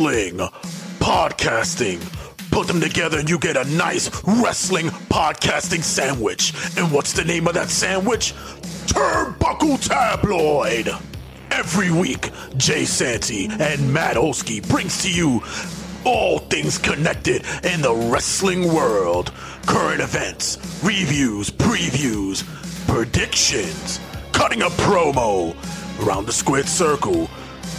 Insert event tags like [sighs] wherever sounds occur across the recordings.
wrestling, podcasting. Put them together and you get a nice wrestling podcasting sandwich. And what's the name of that sandwich? Turnbuckle Tabloid. Every week, Jay Santee and Matt Olskey brings to you all things connected in the wrestling world. Current events, reviews, previews, predictions, cutting a promo, around the squared circle,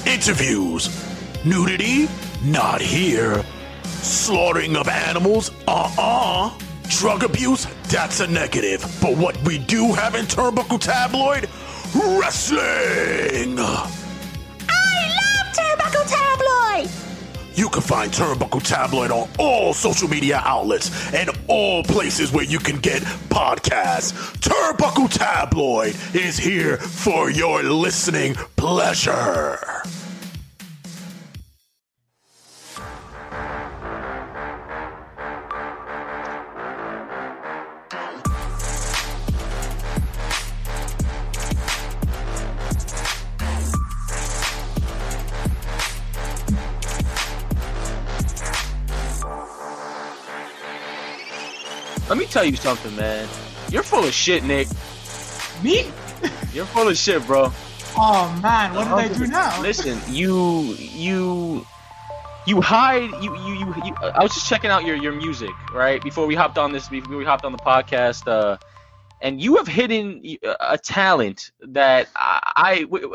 interviews, nudity, not here, slaughtering of animals, uh-uh, drug abuse, that's a negative. But what we do have in Turnbuckle Tabloid, wrestling! I love Turnbuckle Tabloid! You can find Turnbuckle Tabloid on all social media outlets and all places where you can get podcasts. Turnbuckle Tabloid is here for your listening pleasure. Tell you something, man. You're full of shit, Nick. Me? You're full of shit, bro. Oh man, what did I do now? Listen, you you you hide you, you you you I was just checking out your your music, right? Before we hopped on this before we hopped on the podcast uh and you have hidden a talent that I, I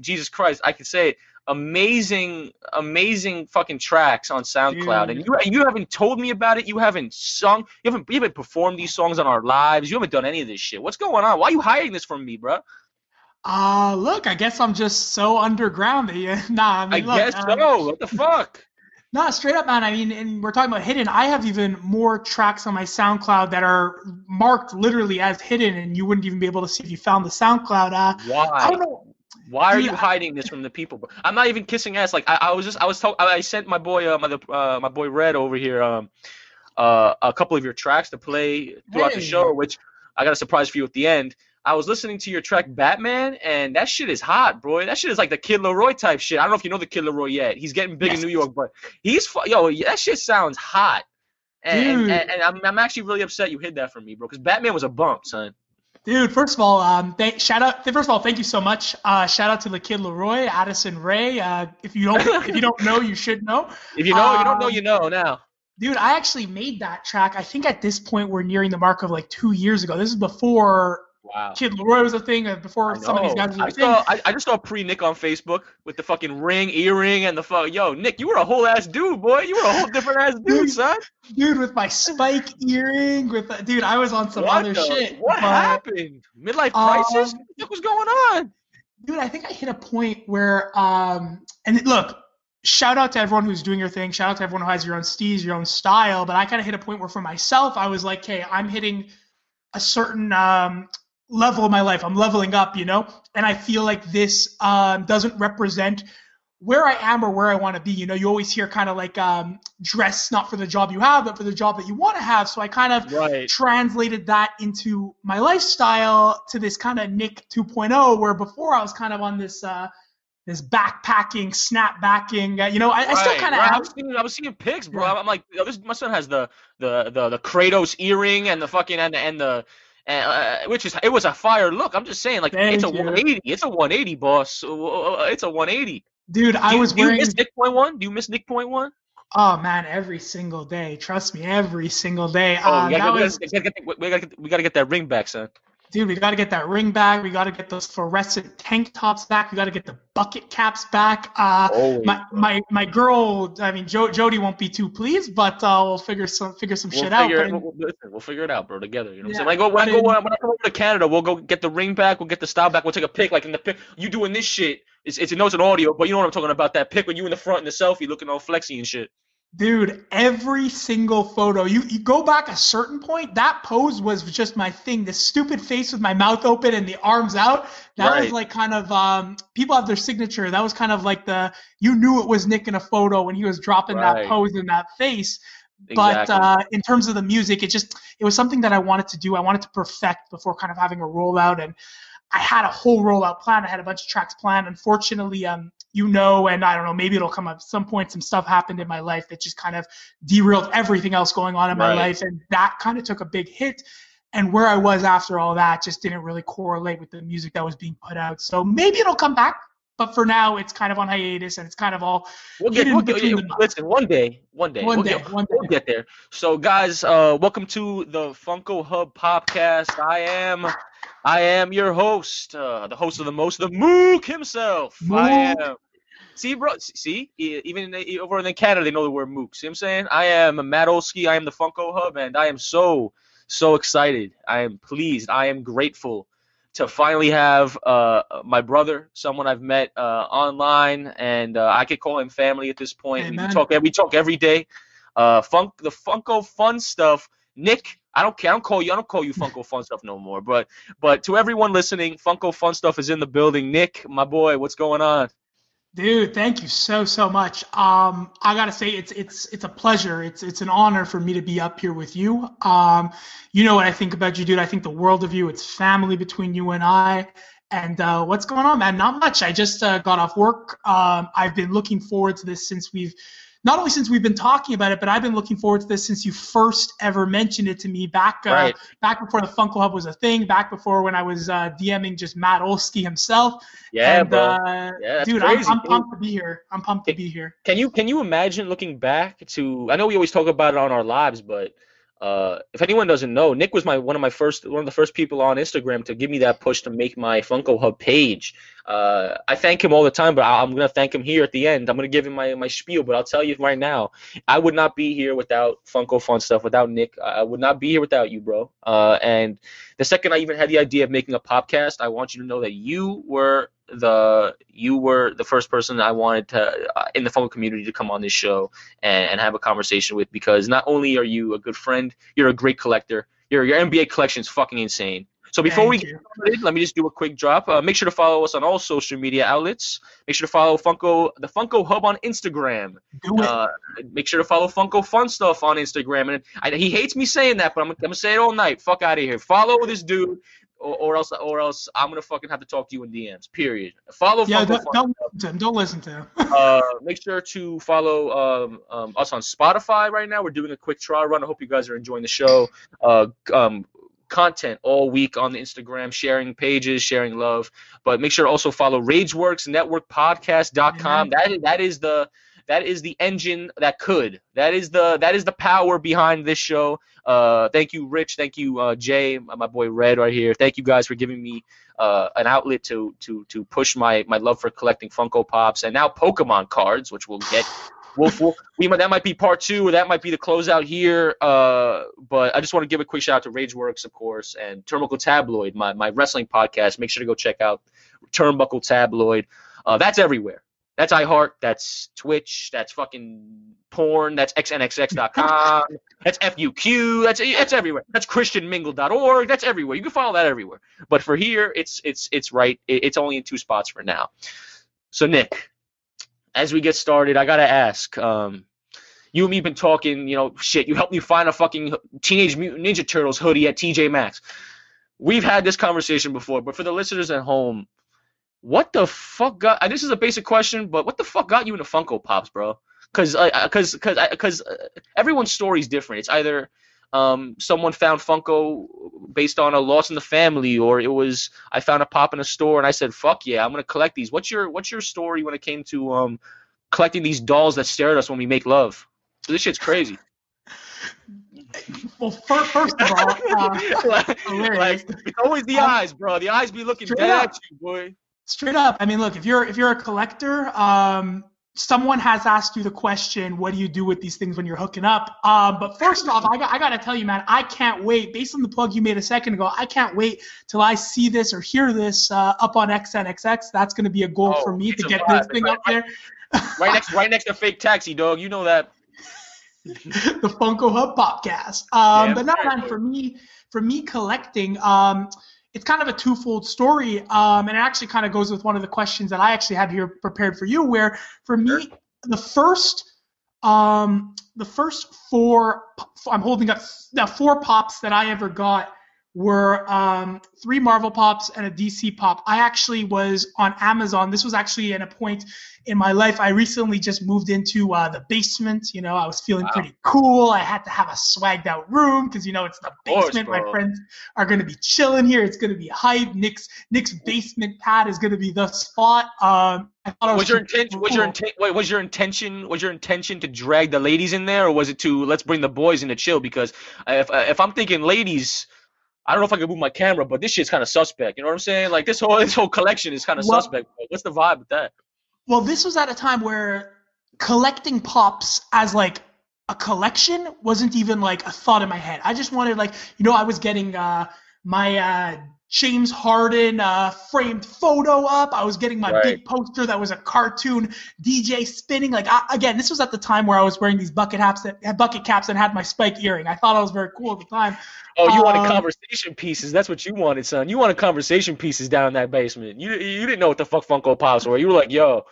Jesus Christ, I can say it amazing, amazing fucking tracks on SoundCloud, Dude. and you you haven't told me about it. You haven't sung. You haven't you haven't performed these songs on our lives. You haven't done any of this shit. What's going on? Why are you hiding this from me, bro? Uh look, I guess I'm just so underground that [laughs] you. Nah, I, mean, I look, guess um, so. What the fuck? [laughs] Nah, straight up, man. I mean, and we're talking about hidden. I have even more tracks on my SoundCloud that are marked literally as hidden, and you wouldn't even be able to see if you found the SoundCloud. Uh, Why? I don't know. Why are you hiding this from the people? I'm not even kissing ass. Like I, I was just, I was told, I sent my boy, uh, my, uh, my boy Red over here, um, uh, a couple of your tracks to play throughout hey. the show, which I got a surprise for you at the end. I was listening to your track Batman, and that shit is hot, bro. That shit is like the Kid LAROI type shit. I don't know if you know the Kid LAROI yet. He's getting big yes. in New York, but he's yo, that shit sounds hot. And, and, and, and I'm, I'm actually really upset you hid that from me, bro, because Batman was a bump, son. Dude, first of all, um, th- shout out. First of all, thank you so much. Uh, shout out to the Kid LAROI, Addison Rae. Uh, if you don't, if you don't know, you should know. [laughs] If you know, um, you don't know, you know now. Dude, I actually made that track. I think at this point we're nearing the mark of like two years ago. This is before Wow. Kid LAROI was a thing uh, before some of these guys were I saw, I, I, just saw pre Nick on Facebook with the fucking ring, earring, and the fuck. Yo, Nick, you were a whole ass dude, boy. You were a whole different ass dude, dude, son. Dude, with my spike earring, with the, dude, I was on some what other the, shit. What but, happened? Midlife crisis? Um, what was going on? Dude, I think I hit a point where, um, and look, shout out to everyone who's doing your thing. Shout out to everyone who has your own steez, your own style. But I kind of hit a point where, for myself, I was like, hey, I'm hitting a certain um, level of my life. I'm leveling up, you know, and I feel like this um, doesn't represent where I am or where I want to be. You know, you always hear kind of like um, dress not for the job you have, but for the job that you want to have. So I kind of right. translated that into my lifestyle to this kind of Nick 2.0, where before I was kind of on this. Uh, this backpacking, snapbacking, uh, you know, I, right, I still kind of right. I was seeing, I was seeing pics, bro. Yeah. I'm like, oh, this, my son has the, the, the, the Kratos earring and the fucking and the, and the uh, which is it was a fire look. I'm just saying, like Thank it's a you. 180. It's a 180, boss. It's a 180. Dude, I do, was do wearing. you miss Nick Point One? Do you miss Nick Point One? Oh man, every single day. Trust me, every single day. Oh, uh, we, gotta, we, was, gotta, we, gotta get, we, gotta get, we gotta get that ring back, son. Dude, we gotta get that ring back. We gotta get those fluorescent tank tops back. We gotta get the bucket caps back. Uh, my, my my girl, I mean, jo- Jody won't be too pleased, but uh, we'll figure some figure some we'll shit figure out. It, we'll, listen, we'll figure it out, bro, together. You know what Yeah, I'm saying? Like, when, I go, in- when I come over to Canada, we'll go get the ring back. We'll get the style back. We'll take a pic. Like in the pic, you doing this shit. It's, it's, I know it's an audio, but you know what I'm talking about. That pic when you in the front in the selfie, looking all flexy and shit. Dude, every single photo. You you go back a certain point, that pose was just my thing. This stupid face with my mouth open and the arms out. That Right. was like kind of um people have their signature. That was kind of like the you knew it was Nick in a photo when he was dropping Right. that pose in that face. But uh, in terms of the music, it just it was something that I wanted to do. I wanted to perfect before kind of having a rollout, and I had a whole rollout plan. I had a bunch of tracks planned. Unfortunately, um, you know, and I don't know, maybe it'll come up at some point. Some stuff happened in my life that just kind of derailed everything else going on in my life, and that kind of took a big hit. And where I was after all that just didn't really correlate with the music that was being put out. So maybe it'll come back, but for now it's kind of on hiatus and it's kind of all We'll get, we'll get listen one day, one day, One we'll day, get, one we'll get there. So guys, uh, welcome to the Funko Hub podcast. I am, I am your host, uh, the host of the most, the Mook himself. I am. See, bro. See, even in, over in Canada, they know the word Mook. See what I'm saying? I am Matt Olski. I am the Funko Hub, and I am so, so excited. I am pleased. I am grateful to finally have uh, my brother, someone I've met uh, online, and uh, I could call him family at this point. We talk. We talk every day. Uh, funk the Funko fun stuff. Nick, I don't care. I don't call you. I don't call you Funko fun stuff no more. But but to everyone listening, Funko fun stuff is in the building. Nick, my boy, what's going on? Dude, thank you so so much. Um, I gotta say it's it's it's a pleasure. It's it's an honor for me to be up here with you. Um, you know what I think about you, dude. I think the world of you. It's family between you and I. And uh, what's going on, man? Not much. I just uh, got off work. Um, I've been looking forward to this since we've not only since we've been talking about it, but I've been looking forward to this since you first ever mentioned it to me back uh, Right. back before the Funko Hub was a thing. Back before when I was uh, DMing just Matt Olski himself. Yeah, and, bro. Uh, Yeah, dude, crazy, I'm, I'm pumped to be here. I'm pumped to be here. Can you can you imagine looking back to? I know we always talk about it on our lives, but uh, if anyone doesn't know, Nick was my one of my first one of the first people on Instagram to give me that push to make my Funko Hub page. Uh, I thank him all the time, but I, I'm gonna thank him here at the end. I'm gonna give him my my spiel, but I'll tell you right now, I would not be here without Funko Fun stuff, without Nick. I would not be here without you, bro. Uh, and the second I even had the idea of making a podcast, I want you to know that you were the you were the first person I wanted to uh, in the Funko community to come on this show and, and have a conversation with because not only are you a good friend, you're a great collector. Your your NBA collection is fucking insane. So before we get you. started, let me just do a quick drop. Uh, make sure to follow us on all social media outlets. Make sure to follow Funko the Funko Hub on Instagram. Do it. Uh, make sure to follow Funko Fun Stuff on Instagram. And I, he hates me saying that, but I'm, I'm gonna say it all night. Fuck out of here. Follow this dude, or, or else, or else I'm gonna fucking have to talk to you in DMs. Period. Follow yeah, Funko don't, Fun don't listen to him. Don't listen to him. [laughs] uh, make sure to follow um, um, us on Spotify right now. We're doing a quick trial run. I hope you guys are enjoying the show. Uh, um, content all week on the Instagram, sharing pages, sharing love. But make sure to also follow RageWorks Network Podcast.com. Amen. That is that is the that is the engine that could. That is the that is the power behind this show. Uh, thank you, Rich. Thank you, uh, Jay, my boy Red right here. Thank you guys for giving me uh, an outlet to to to push my my love for collecting Funko Pops and now Pokemon cards, which we'll get. We'll, we'll, we might, that might be part two, or that might be the closeout here. Uh, but I just want to give a quick shout out to RageWorks, of course, and Turnbuckle Tabloid, my, my wrestling podcast. Make sure to go check out Turnbuckle Tabloid. Uh, that's everywhere. That's iHeart. That's Twitch. That's fucking porn. That's xnxx.com. [laughs] that's FUQ. That's it's everywhere. That's ChristianMingle.org. That's everywhere. You can follow that everywhere. But for here, it's it's it's right. It's only in two spots for now. So Nick, as we get started, I gotta ask. Um, you and me been talking. You know, shit. You helped me find a fucking Teenage Mutant Ninja Turtles hoodie at TJ Maxx. We've had this conversation before, but for the listeners at home, what the fuck got? and This is a basic question, but what the fuck got you into Funko Pops, bro? Because, because, because, because everyone's story is different. It's either um, someone found Funko based on a loss in the family, or it was I found a pop in a store and I said, "Fuck yeah, I'm gonna collect these." What's your What's your story when it came to um, collecting these dolls that stare at us when we make love? So This shit's crazy. Well, fir- first of all, uh, [laughs] like, like, it's always the Um, eyes, bro. The eyes be looking dead at you, boy. straight up, I mean, look, if you're if you're a collector, um, someone has asked you the question, what do you do with these things when you're hooking up? Um, but first off, I got I gotta tell you, man, I can't wait. Based on the plug you made a second ago, I can't wait till I see this or hear this uh, up on XNXX. That's gonna be a goal Oh, for me to get vibe. this thing It's up there. Right next, right next to fake taxi, dog. You know that. [laughs] the Funko Hub podcast. Um, Damn but not man, for me, for me collecting, um, it's kind of a twofold story, um, and it actually kind of goes with one of the questions that I actually had here prepared for you. Where for me, the first, um, the first four, I'm holding up now four pops that I ever got were um, three Marvel pops and a DC pop. I actually was on Amazon. This was actually at a point in my life. I recently just moved into uh, the basement. You know, I was feeling Wow. pretty cool. I had to have a swagged out room because you know it's the course, basement. my friends are gonna be chilling here. It's gonna be hype. Nick's Nick's basement pad is gonna be the spot. Um, I thought it was, Was your intention? Was your cool. Wait, was your intention? Was your intention to drag the ladies in there, or was it to let's bring the boys in to chill? Because if if I'm thinking ladies, I don't know if I can move my camera, but this shit's kind of suspect. You know what I'm saying? Like this whole [laughs] this whole collection is kind of Well- suspect. What's the vibe with that? Well, this was at a time where collecting pops as like a collection wasn't even like a thought in my head. I just wanted like, you know, I was getting uh my uh James Harden uh, framed photo up. I was getting my Right. big poster that was a cartoon DJ spinning. Like I, again, this was at the time where I was wearing these bucket caps that had bucket caps and had my spike earring. I thought I was very cool at the time. Oh, you wanted Um, conversation pieces. That's what you wanted, son. You wanted conversation pieces down in that basement. You you didn't know what the fuck Funko Pops were. You were like, yo,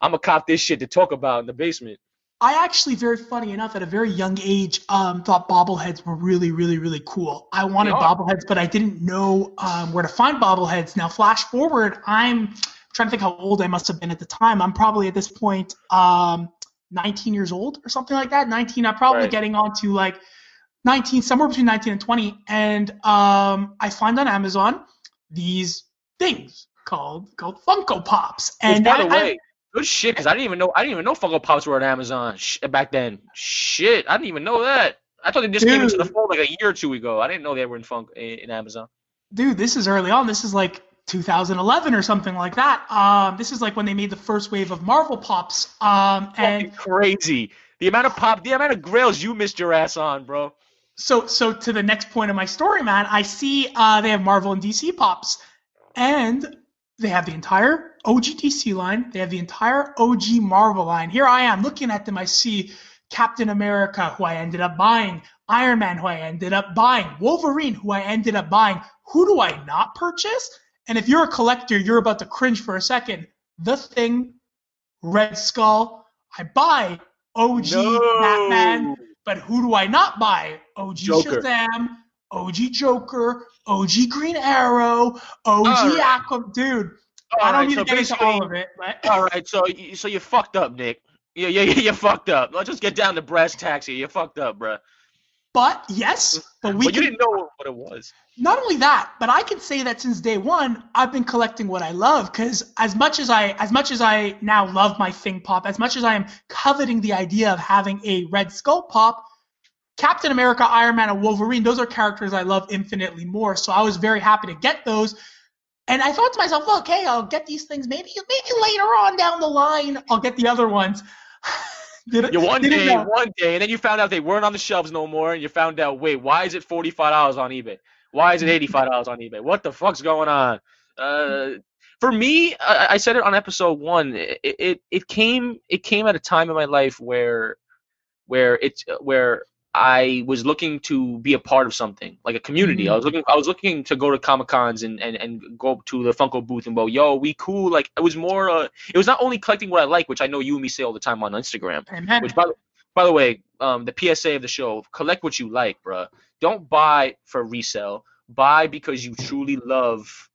I'm gonna cop this shit to talk about in the basement. I actually, very funny enough, at a very young age, um, thought bobbleheads were really, really, really cool. I wanted bobbleheads, but I didn't know um, where to find bobbleheads. Now, flash forward, I'm trying to think how old I must have been at the time. I'm probably at this point um, 19 years old or something like that. 19, I'm probably Right. getting on to like 19, somewhere between 19 and 20. And um, I find on Amazon these things called called Funko Pops. Which, And by I- the I- way, good shit, because I didn't even know I didn't even know Funko Pops were on Amazon sh- back then. Shit, I didn't even know that. I thought they just came into the Dude. fold like a year or two ago. I didn't know they were in Funk in, in Amazon. dude, this is early on. This is like 2011 or something like that. Um, this is like when they made the first wave of Marvel pops. Um, and crazy. The amount of pop, the amount of grails you missed your ass on, bro. so, so to the next point of my story, man, I see uh, they have Marvel and DC pops, and they have the entire OG DC line. They have the entire OG Marvel line. Here I am looking at them. I see Captain America, who I ended up buying. Iron Man, who I ended up buying. Wolverine, who I ended up buying. Who do I not purchase? And if you're a collector, you're about to cringe for a second. The Thing, Red Skull. I buy OG Batman, but who do I not buy? OG Joker. Shazam, OG Joker, OG Green Arrow, OG Alright. Aqua. Dude, I don't right, need so to get into all of it, but All right, so you- so you fucked up, Nick. Yeah, yeah, yeah, you fucked up. Let's just get down to brass tacks here. You fucked up, bruh. but yes, but we But you can didn't know what it was. not only that, but I can say that since day one, I've been collecting what I love. Because as much as I, as much as I now love my Thing pop, as much as I am coveting the idea of having a Red Skull pop, Captain America, Iron Man, and Wolverine, those are characters I love infinitely more. So I was very happy to get those. And I thought to myself, hey, I'll get these things maybe maybe later on down the line. I'll get the other ones. [laughs] Did, You one day, know. one day, and then you found out they weren't on the shelves no more, and you found out, wait, why is it forty five dollars on eBay? Why is it eighty five dollars on eBay? What the fuck's going on? Uh, for me, I, I said it on episode one. It, it it came it came at a time in my life where where it's where I was looking to be a part of something like a community. I was looking I was looking to go to comic cons and, and and go to the Funko booth and go, yo, we cool. Like it was more. Uh, it was not only collecting what I like, which I know you and me say all the time on Instagram. Amen. Which by the by the way, um, the PSA of the show: collect what you like, bruh. Don't buy for resale. Buy because you truly love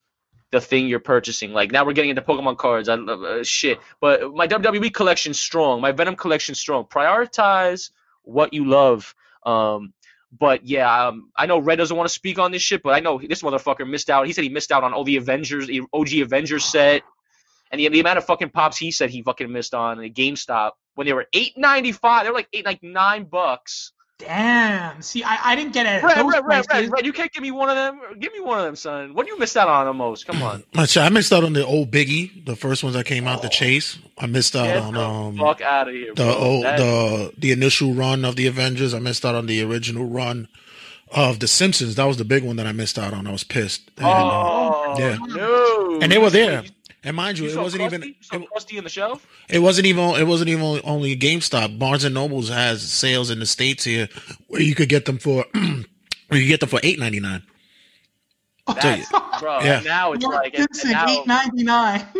the thing you're purchasing. Like now we're getting into Pokemon cards. I love uh, shit, but my WWE collection's strong. My Venom collection's strong. Prioritize what you love. Um, but yeah, um, I know Red doesn't want to speak on this shit, but I know this motherfucker missed out. He said he missed out on all the Avengers, the OG Avengers set, and the, the amount of fucking pops he said he fucking missed on at GameStop when they were eight ninety five. They were like eight, like nine bucks. Damn. See, I, I didn't get it. Red, Red, Red. Red, Red, you can't give me one of them. Give me one of them, son. What do you miss out on the most? Come on. [clears throat] I missed out on the old Biggie, the first ones that came out, the Chase. I missed out Get on the um fuck out of here, the old, the the initial run of the Avengers. I missed out on the original run of the Simpsons. That was the big one that I missed out on. I was pissed. And, uh, oh yeah. no! and they were there. You, And mind you, you it wasn't Krusty? even You saw it, Krusty on the shelf. it wasn't even it wasn't even only GameStop. Barnes and Nobles has sales in the states here where you could get them for [clears throat] where you get them for eight ninety nine. That's, bro. Yeah. and Now it's Mark like, and, and now, eight ninety nine. [laughs]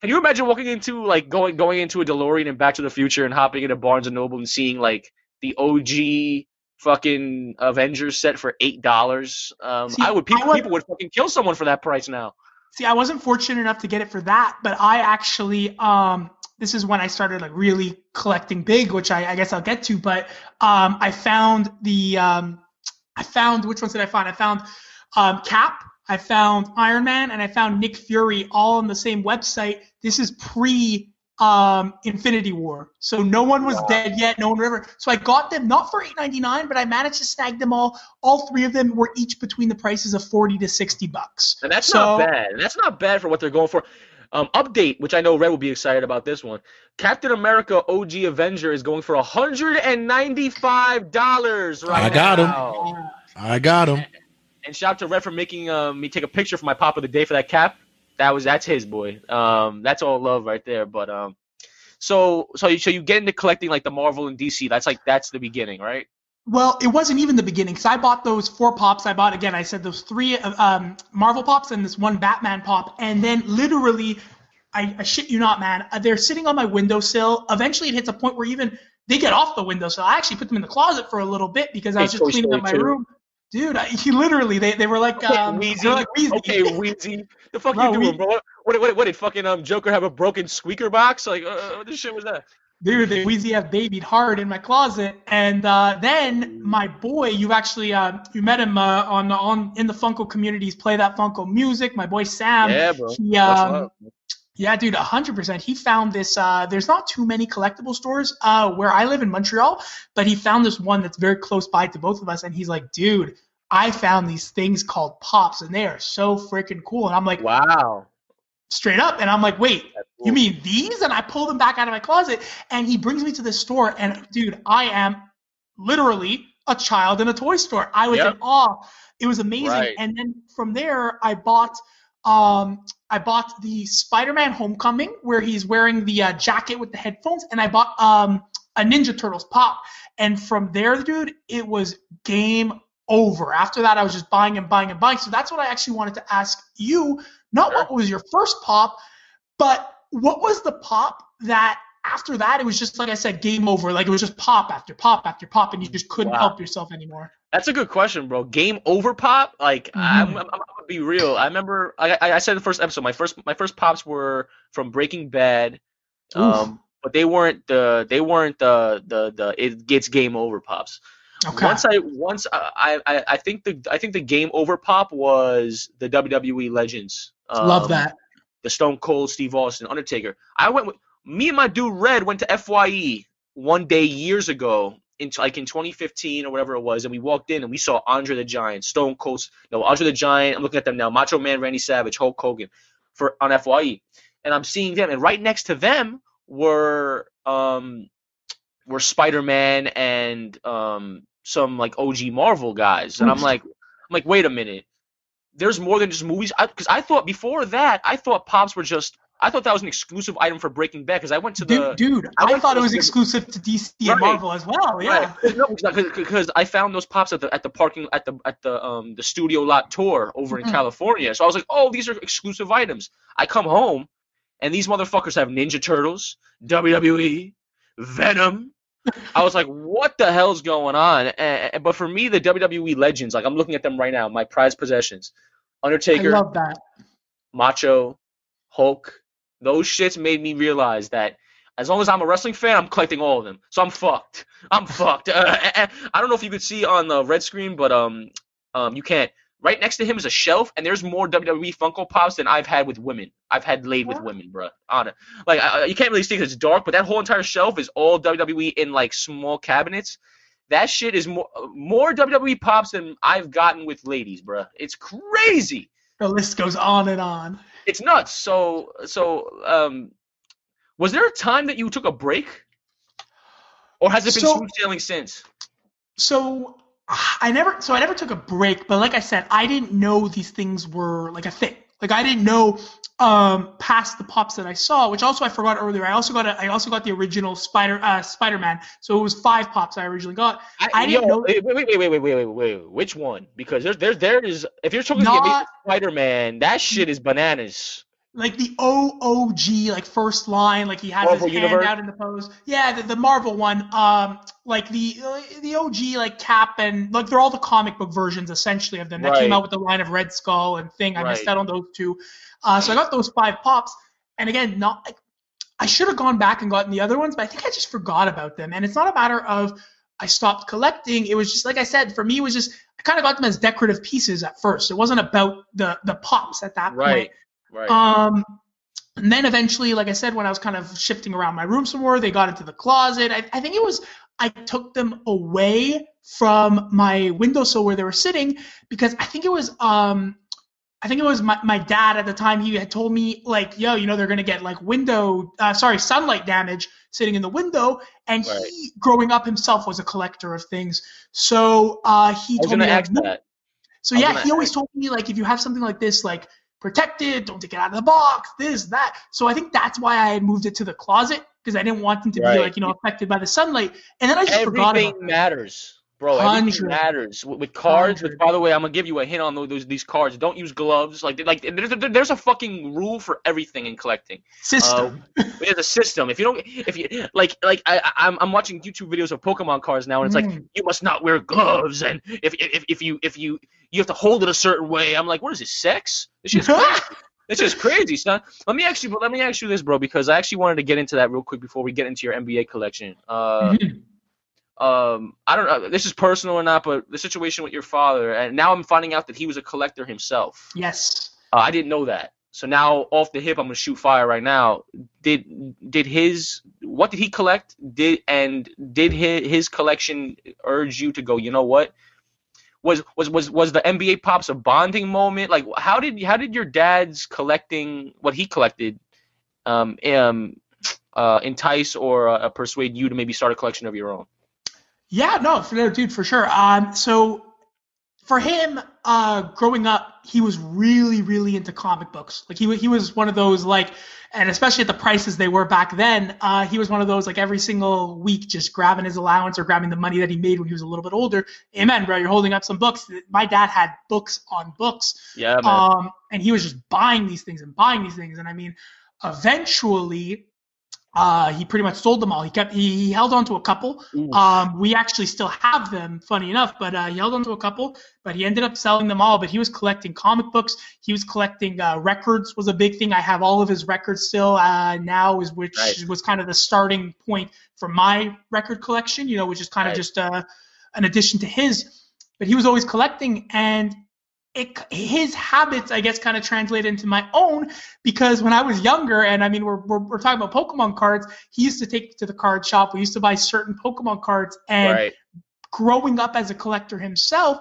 can you imagine walking into like going going into a DeLorean and Back to the Future and hopping into Barnes and Noble and seeing like the OG fucking Avengers set for eight dollars. Um, I would I people, would- people would fucking kill someone for that price now. See, I wasn't fortunate enough to get it for that, but I actually, um, this is when I started like really collecting big, which I, I guess I'll get to. But um, I found the, um, I found which ones did I find? I found um, Cap, I found Iron Man, and I found Nick Fury all on the same website. This is pre um, Infinity War, so no one was dead yet, no one ever. So I got them not for eight ninety nine, but I managed to snag them all. All three of them were each between the prices of forty to sixty bucks. And that's So- not bad. And that's not bad for what they're going for. Um, update, which I know Red will be excited about this one. Captain America OG Avenger is going for hundred and ninety-five dollars right I got him. I got him. And shout out to Red for making um, me take a picture for my pop of the day for that cap. That was that's his boy. Um, that's all love right there. But um, so so you so you get into collecting like the Marvel and DC. That's like that's the beginning, right? Well, it wasn't even the beginning because I bought those four pops. I bought again. I said those three uh, um, Marvel pops and this one Batman pop, and then literally, I, I shit you not, man. uh, They're sitting on my windowsill. Eventually, it hits a point where even they get off the windowsill. I actually put them in the closet for a little bit because I was Hey, just Toy cleaning up my room. Dude, I, he literally they, they were like um, Wheezy. like Wheezy. Okay, Wheezy. The fuck you doing, we- bro? What, what, what, did fucking um Joker have a broken squeaker box? Like, uh, what the shit was that? Dude, the Wheezy have babied hard in my closet, and uh, then my boy, you actually uh, you met him uh, on on in the Funko communities. Play that Funko music. My boy Sam. yeah, bro. He, um. Yeah, dude, hundred percent. He found this. Uh, there's not too many collectible stores uh, where I live in Montreal, but he found this one that's very close by to both of us, and he's like, dude, I found these things called pops, and they are so freaking cool. And I'm like, Wow. straight up, and I'm like, wait, cool. you mean these? And I pull them back out of my closet, and he brings me to this store, and dude, I am literally a child in a toy store. I was Yep. in awe. It was amazing. Right. And then from there, I bought um I bought the Spider-Man Homecoming where he's wearing the uh, jacket with the headphones, and I bought um a Ninja Turtles pop. And from there, dude, it was game over. After that, I was just buying and buying and buying. So that's what I actually wanted to ask you. Not Sure. what was your first pop, but what was the pop that after that it was just like I said, game over. Like it was just pop after pop after pop, and you just couldn't Wow. help yourself anymore. That's a good question, bro. Game over pop? Like I'm, Mhm. I'm, I'm gonna be real. I remember I, I I said in the first episode. My first my first pops were from Breaking Bad, um, but they weren't the they weren't the the the it gets game over pops. Okay. Once I once I, I I think the I think the game over pop was the WWE Legends. Um, Love that. the Stone Cold, Steve Austin, Undertaker. I went with me and my dude Red went to Fye one day years ago, in like in 2015 or whatever it was, and we walked in and we saw Andre the Giant, Stone Cold, no Andre the Giant. I'm looking at them now, Macho Man, Randy Savage, Hulk Hogan, for on Fye, and I'm seeing them, and right next to them were um were Spider Man and um some like OG Marvel guys, and I'm like I'm like wait a minute there's more than just movies. Because I, thought before that, I thought pops were just. I thought that was an exclusive item for Breaking Bad. Because I went to the. Dude, dude I I, thought it was exclusive to DC Right. and Marvel as well. Yeah. Right. No, because I found those pops at the at the parking at the at the um the studio lot tour over in Mhm. California. So I was like, oh, these are exclusive items. I come home, and these motherfuckers have Ninja Turtles, WWE, Venom. I was like, what the hell's going on? And, but for me, the WWE legends, like I'm looking at them right now, my prized possessions, I Undertaker, love that. Macho, Hulk, those shits made me realize that as long as I'm a wrestling fan, I'm collecting all of them. So I'm fucked. I'm [laughs] fucked. Uh, I don't know if you could see on the red screen, but um, um, you can't. Right next to him is a shelf, and there's more WWE Funko Pops than I've had with women. I've had laid with women, bro. On it, like I, you can't really see 'cause it's dark, but that whole entire shelf is all WWE in like small cabinets. That shit is more more WWE pops than I've gotten with ladies, bro. It's crazy The list goes on and on. It's nuts. So so um, was there a time that you took a break, or has it been So- smooth sailing since? So I never so I never took a break, but like I said, I didn't know these things were like a thing. Like I didn't know um past the pops that I saw, which also I forgot earlier. I also got a, I also got the original Spider uh Spider-Man. So it was five pops I originally got. I didn't yo, know- Wait, wait, wait, wait, wait, wait, wait. Which one? Because there's there there is if you're talking about Spider-Man, that shit is bananas. Like the OOG, like first line, like he has Marvel his Universe? hand out in the pose. Yeah, the, the Marvel one. Um, like the the OG like Cap and like they're all the comic book versions essentially of them that came out with the line of Red Skull and Thing. I missed out on those two, uh, so I got those five pops. And again, not like I should have gone back and gotten the other ones, but I think I just forgot about them. And it's not a matter of I stopped collecting. It was just like I said, for me, it was just I kind of got them as decorative pieces at first. It wasn't about the the pops at that Right. point. Right. Um, and then eventually, like I said, when I was kind of shifting around my room some more, they got into the closet. I, I think it was I took them away from my windowsill where they were sitting because I think it was um I think it was my, my dad at the time. He had told me like, yo, you know, they're gonna get like window, uh, sorry, sunlight damage sitting in the window. And Right. he, growing up himself, was a collector of things. So uh, he told me like, ask no- that. so yeah, he always told me like if you have something like this, like protect it, don't take it out of the box, this, that. So I think that's why I had moved it to the closet because I didn't want them to Right. be like you know affected by the sunlight. And then I just forgot Everything about that. matters, bro. Everything Hundred. matters with, with cards. Which, by the way, I'm gonna give you a hint on those, those these cards. Don't use gloves. Like like there's a, there's a fucking rule for everything in collecting. System. There's a system. If you don't, if you like, like I, I'm I'm watching YouTube videos of Pokemon cards now, and it's like Mm. you must not wear gloves, and if if if you if you you have to hold it a certain way. I'm like, what is this, sex? This shit's [laughs] crazy. This is crazy, son. Let me ask you, let me ask you this, bro, because I actually wanted to get into that real quick before we get into your NBA collection. Uh, Mhm. um, I don't know, this is personal or not, but the situation with your father, and now I'm finding out that he was a collector himself. Yes. Uh, I didn't know that. So now, off the hip, I'm gonna shoot fire right now. Did did his what did he collect? Did and did his, his collection urge you to go? You know what? Was was was was the NBA pops a bonding moment? Like, how did how did your dad's collecting what he collected, um, um, uh, entice or uh, persuade you to maybe start a collection of your own? Yeah, no, for, dude, for sure. Um, so for him, uh, growing up, he was really, really into comic books. Like he he was one of those like, and especially at the prices they were back then, uh, he was one of those like every single week just grabbing his allowance or grabbing the money that he made when he was a little bit older. Amen, bro. You're holding up some books. My dad had books on books. Yeah, man. Um, and he was just buying these things and buying these things. And I mean, eventually, uh, he pretty much sold them all. He kept he, he held on to a couple. Um, we actually still have them, funny enough, but uh, he held on to a couple. But he ended up selling them all. But he was collecting comic books. He was collecting uh, records. Was a big thing. I have all of his records still uh, now, is which Right. was kind of the starting point for my record collection. You know, which is kind Right. of just uh, an addition to his. But he was always collecting, and it, his habits, I guess, kind of translate into my own because when I was younger, and I mean, we're, we're, we're talking about Pokemon cards, he used to take to the card shop. We used to buy certain Pokemon cards, and right. growing up as a collector himself,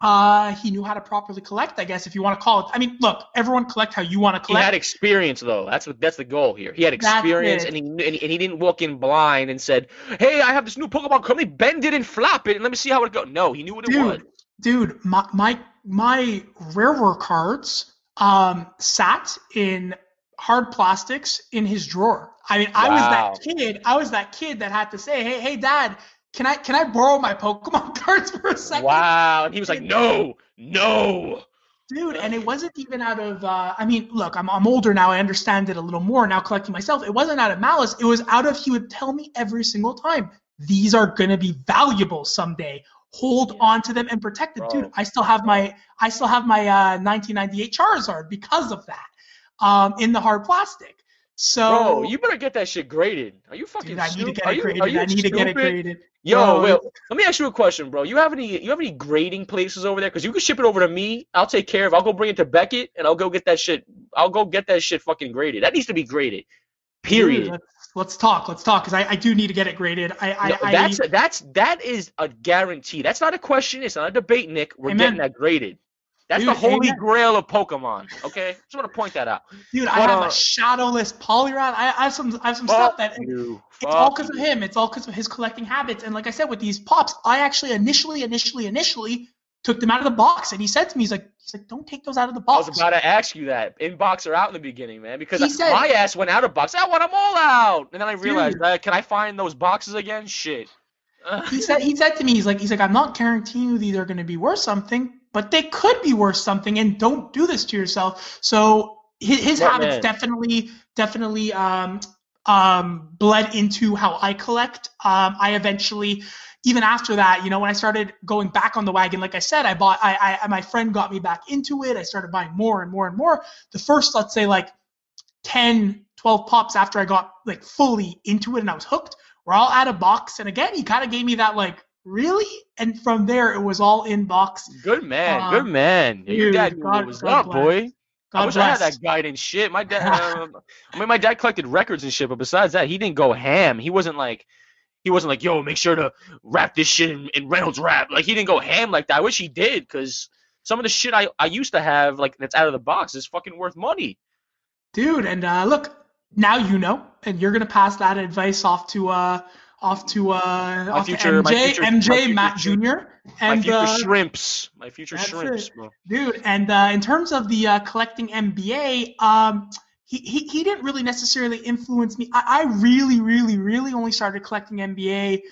uh, he knew how to properly collect, I guess, if you want to call it. I mean, look, everyone collect how you want to collect. He had experience though. That's what that's the goal here. He had experience, and he and he, and he didn't walk in blind and said, "Hey, I have this new Pokemon company. Bend it and flop it, and let me see how it goes." No, he knew what it was. dude, dude, my my my rarer cards um sat in hard plastics in his drawer. I mean, I was that kid. I was that kid that had to say, "Hey, hey, dad, can I can I borrow my Pokemon [laughs] cards for a second? Wow, and he was like, "No, no." dude and it wasn't even out of uh, i mean look I'm, I'm older now i understand it a little more now collecting myself it wasn't out of malice it was out of he would tell me every single time these are going to be valuable someday hold on to them and protect them. Bro. dude i still have my i still have my uh, 1998 charizard because of that um, in the hard plastic so Bro, you better get that shit graded. Are you fucking dude, i need to stupid? get Are it you, graded are you i need to get it stupid? graded Yo, Will, let me ask you a question, bro. You have any you have any grading places over there? Cause you can ship it over to me. I'll take care of. I'll go bring it to Beckett, and I'll go get that shit. I'll go get that shit fucking graded. That needs to be graded. Period. Dude, let's, talk let's talk because I, I do need to get it graded i i, No, I that's that's that is a guarantee. That's not a question. It's not a debate, Nick. We're Amen. getting that graded. That's the holy amen. grail of Pokemon. Okay, just want to point that out. Dude, I have uh, a shadowless Polyron. I, I have some I have some stuff that you. it's all because of him. It's all because of his collecting habits. And like I said, with these pops, I actually initially, initially, initially took them out of the box. And he said to me, he's like, he's like, don't take those out of the box. I was about to ask you that in box or out in the beginning, man, because I- said- my ass went out of box. I want them all out, and then I realized, uh, can I find those boxes again? Shit. He said he said to me, he's like, he's like, I'm not guaranteeing you these are going to be worth something, but they could be worth something. And don't do this to yourself. So his, his habits man. definitely, definitely um, um, bled into how I collect. Um, I eventually, even after that, you know, when I started going back on the wagon, like I said, I bought, I, I, my friend got me back into it. I started buying more and more and more. The first, let's say, like 10, 12 pops after I got like fully into it and I was hooked, were all out of box. And again, he kind of gave me that like, really? And from there, it was all in box. Good man, Um, good man. Yeah, your dude, dad knew God- what was up, boy. God I wish bless. I had that guidance shit. My dad, [laughs] um, I mean, my dad collected records and shit, but besides that, he didn't go ham. He wasn't like, he wasn't like, yo, make sure to wrap this shit in, in Reynolds wrap. Like he didn't go ham like that. I wish he did, cause some of the shit I, I used to have, like that's out of the box, is fucking worth money. dude and uh, look now you know and you're gonna pass that advice off to uh off to uh off future- to my MJ future- my MJ future Matt. Jr. My and future uh, shrimps, my future shrimps, dude and uh, in terms of the uh, collecting NBA um he, he, he didn't really necessarily influence me I, I really really really only started collecting NBA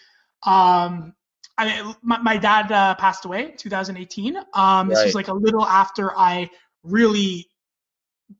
um I my, my dad uh, passed away in 2018 um this was Right. like a little after I really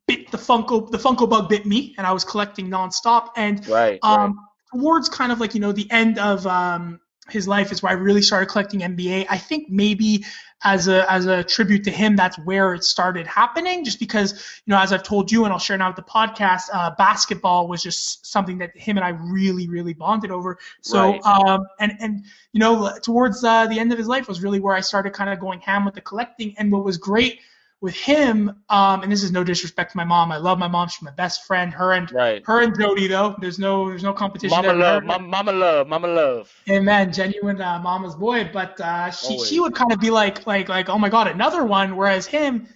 bit the Funko the Funko bug bit me and I was collecting nonstop and Right. right. Towards kind of like you know the end of um, his life is where I really started collecting NBA. I think maybe as a as a tribute to him, that's where it started happening. Just because you know, as I've told you, and I'll share now with the podcast, uh, basketball was just something that him and I really really bonded over. So Right. um, and and you know, towards uh, the end of his life was really where I started kind of going ham with the collecting. And what was great with him, um, and this is no disrespect to my mom. I love my mom. She's my best friend. Her and right. her and Jody though. There's no there's no competition. Mama there. love, mama, mama love, mama love. Amen, genuine uh, mama's boy. But uh, she Always. she would kind of be like like like oh my god another one. Whereas him,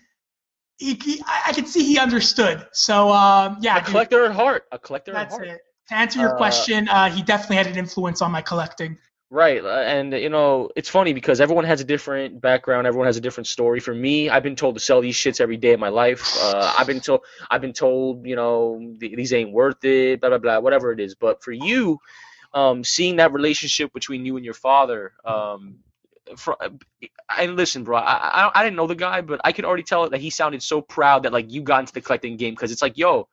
he, he, I, I could see he understood. So um, yeah, A dude, collector at heart. A collector at that's heart. it. To answer your Uh, question, uh, he definitely had an influence on my collecting. Right, uh, and you know it's funny because everyone has a different background, everyone has a different story. For me, I've been told to sell these shits every day of my life. Uh, I've been told, I've been told, you know, these ain't worth it, blah blah blah, whatever it is. But for you, um, seeing that relationship between you and your father, um, for, and listen, bro, I, I I didn't know the guy, but I could already tell that he sounded so proud that like you got into the collecting game because it's like, yo,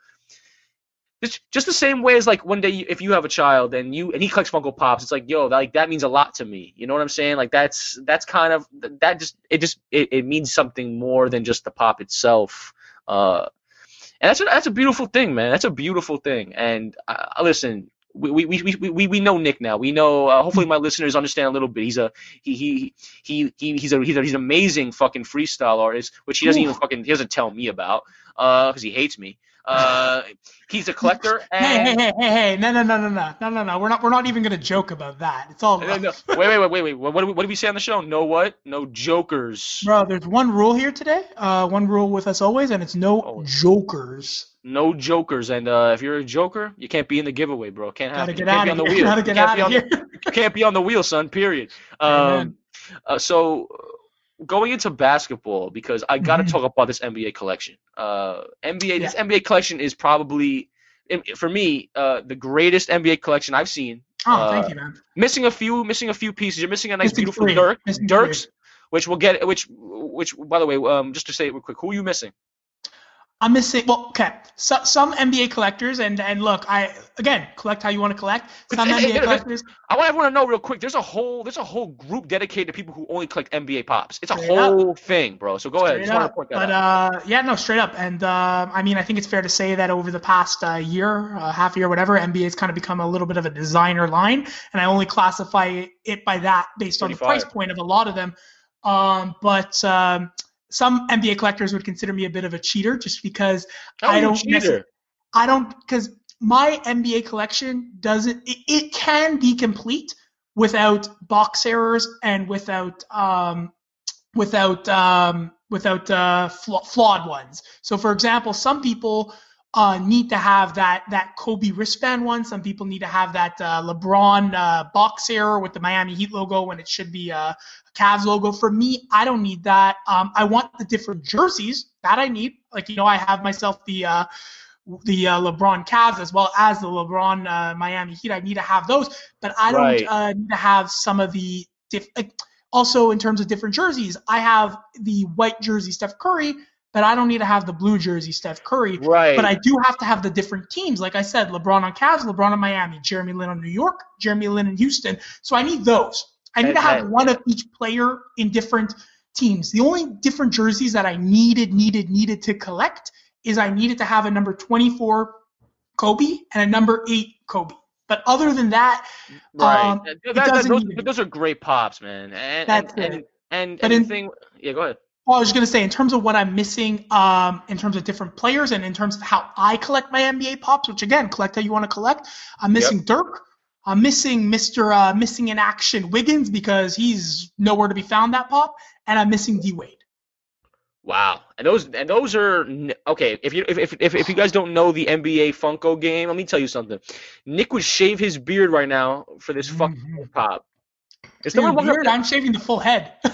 just just the same way as like one day you- if you have a child and you and he collects Funko Pops, it's like yo, that, like that means a lot to me. You know what I'm saying? Like that's that's kind of that just it just it, it means something more than just the pop itself. Uh, and that's a, that's a beautiful thing, man. That's a beautiful thing. And uh, listen, we, we, we, we, we know Nick now. We know. Uh, hopefully, my listeners understand a little bit. He's a he he he, he he's a he's, a, he's an amazing fucking freestyle artist, which he doesn't even fucking he doesn't tell me about, uh, because he hates me. Uh, he's a collector. And... [laughs] Hey, hey, hey, hey, hey! No, no, no, no, no, no, no, no! We're not, we're not even gonna joke about that. It's all. [laughs] No. Wait, wait, wait, wait, wait! What, do we, what did we say on the show? No what? No jokers. Bro, there's one rule here today. Uh, one rule with us always, and it's no jokers. No jokers, and uh, if you're a joker, you can't be in the giveaway, bro. Can't have. Gotta get out be on the here. wheel. Gotta get out of here. [laughs] You can't be on the wheel, son. Period. Um, uh, so going into basketball because I got to Mhm. talk about this NBA collection. Uh, NBA. This NBA collection is probably, for me, uh, the greatest NBA collection I've seen. Oh, Uh, thank you, man. Missing a few, missing a few pieces. You're missing a nice, Missing beautiful three. Dirk, Missing Dirks, which we'll get. Which, which, by the way, um, just to say it real quick, who are you missing? I'm missing. Well, okay. So, some NBA collectors, and and look, I again collect how you want to collect. Some NBA collectors. I want everyone to know real quick. There's a whole there's a whole group dedicated to people who only collect NBA pops. It's a Straight up. whole thing, bro. So go ahead. Straight Just want up. to point that But out. uh, yeah, no, straight up. And uh, I mean, I think it's fair to say that over the past uh, year, uh, half year, whatever, NBA's kind of become a little bit of a designer line, and I only classify it by that based on the price point of a lot of them. Um, but um, some NBA collectors would consider me a bit of a cheater, just because I are you a don't necess- I don't because my NBA collection doesn't. It, it can be complete without box errors and without um, without um, without uh, fla- flawed ones. So, for example, some people uh, need to have that that Kobe wristband one. Some people need to have that uh, LeBron uh, box error with the Miami Heat logo when it should be uh, a Cavs logo. For me, I don't need that. Um, I want the different jerseys that I need. Like you know, I have myself the uh, the uh, LeBron Cavs as well as the LeBron uh, Miami Heat. I need to have those, but I don't Right. uh, need to have some of the diff- like, also in terms of different jerseys. I have the white jersey Steph Curry, but I don't need to have the blue jersey Steph Curry. Right. But I do have to have the different teams. Like I said, LeBron on Cavs, LeBron on Miami, Jeremy Lin on New York, Jeremy Lin in Houston. So I need those. I need That- to have that- one of each player in different teams. The only different jerseys that I needed, needed, needed to collect is I needed to have a number 24 Kobe and a number 8 Kobe. But other than that, Right. Um, That- it that- those, need to be. those are great pops, man. And That's and, it. and, and, But in- thing, yeah, go ahead. Well, I was going to say, in terms of what I'm missing, um, in terms of different players and in terms of how I collect my NBA pops, which again, collect how you want to collect. I'm missing Dirk. I'm missing Mr. Uh, missing in action Wiggins because he's nowhere to be found that pop, and I'm missing D Wade. Wow, and those and those are okay. If you if, if if if you guys don't know the NBA Funko game, let me tell you something. Nick would shave his beard right now for this fucking Mhm. pop. Is Dude, someone walking up weird, I'm shaving the full head. [laughs]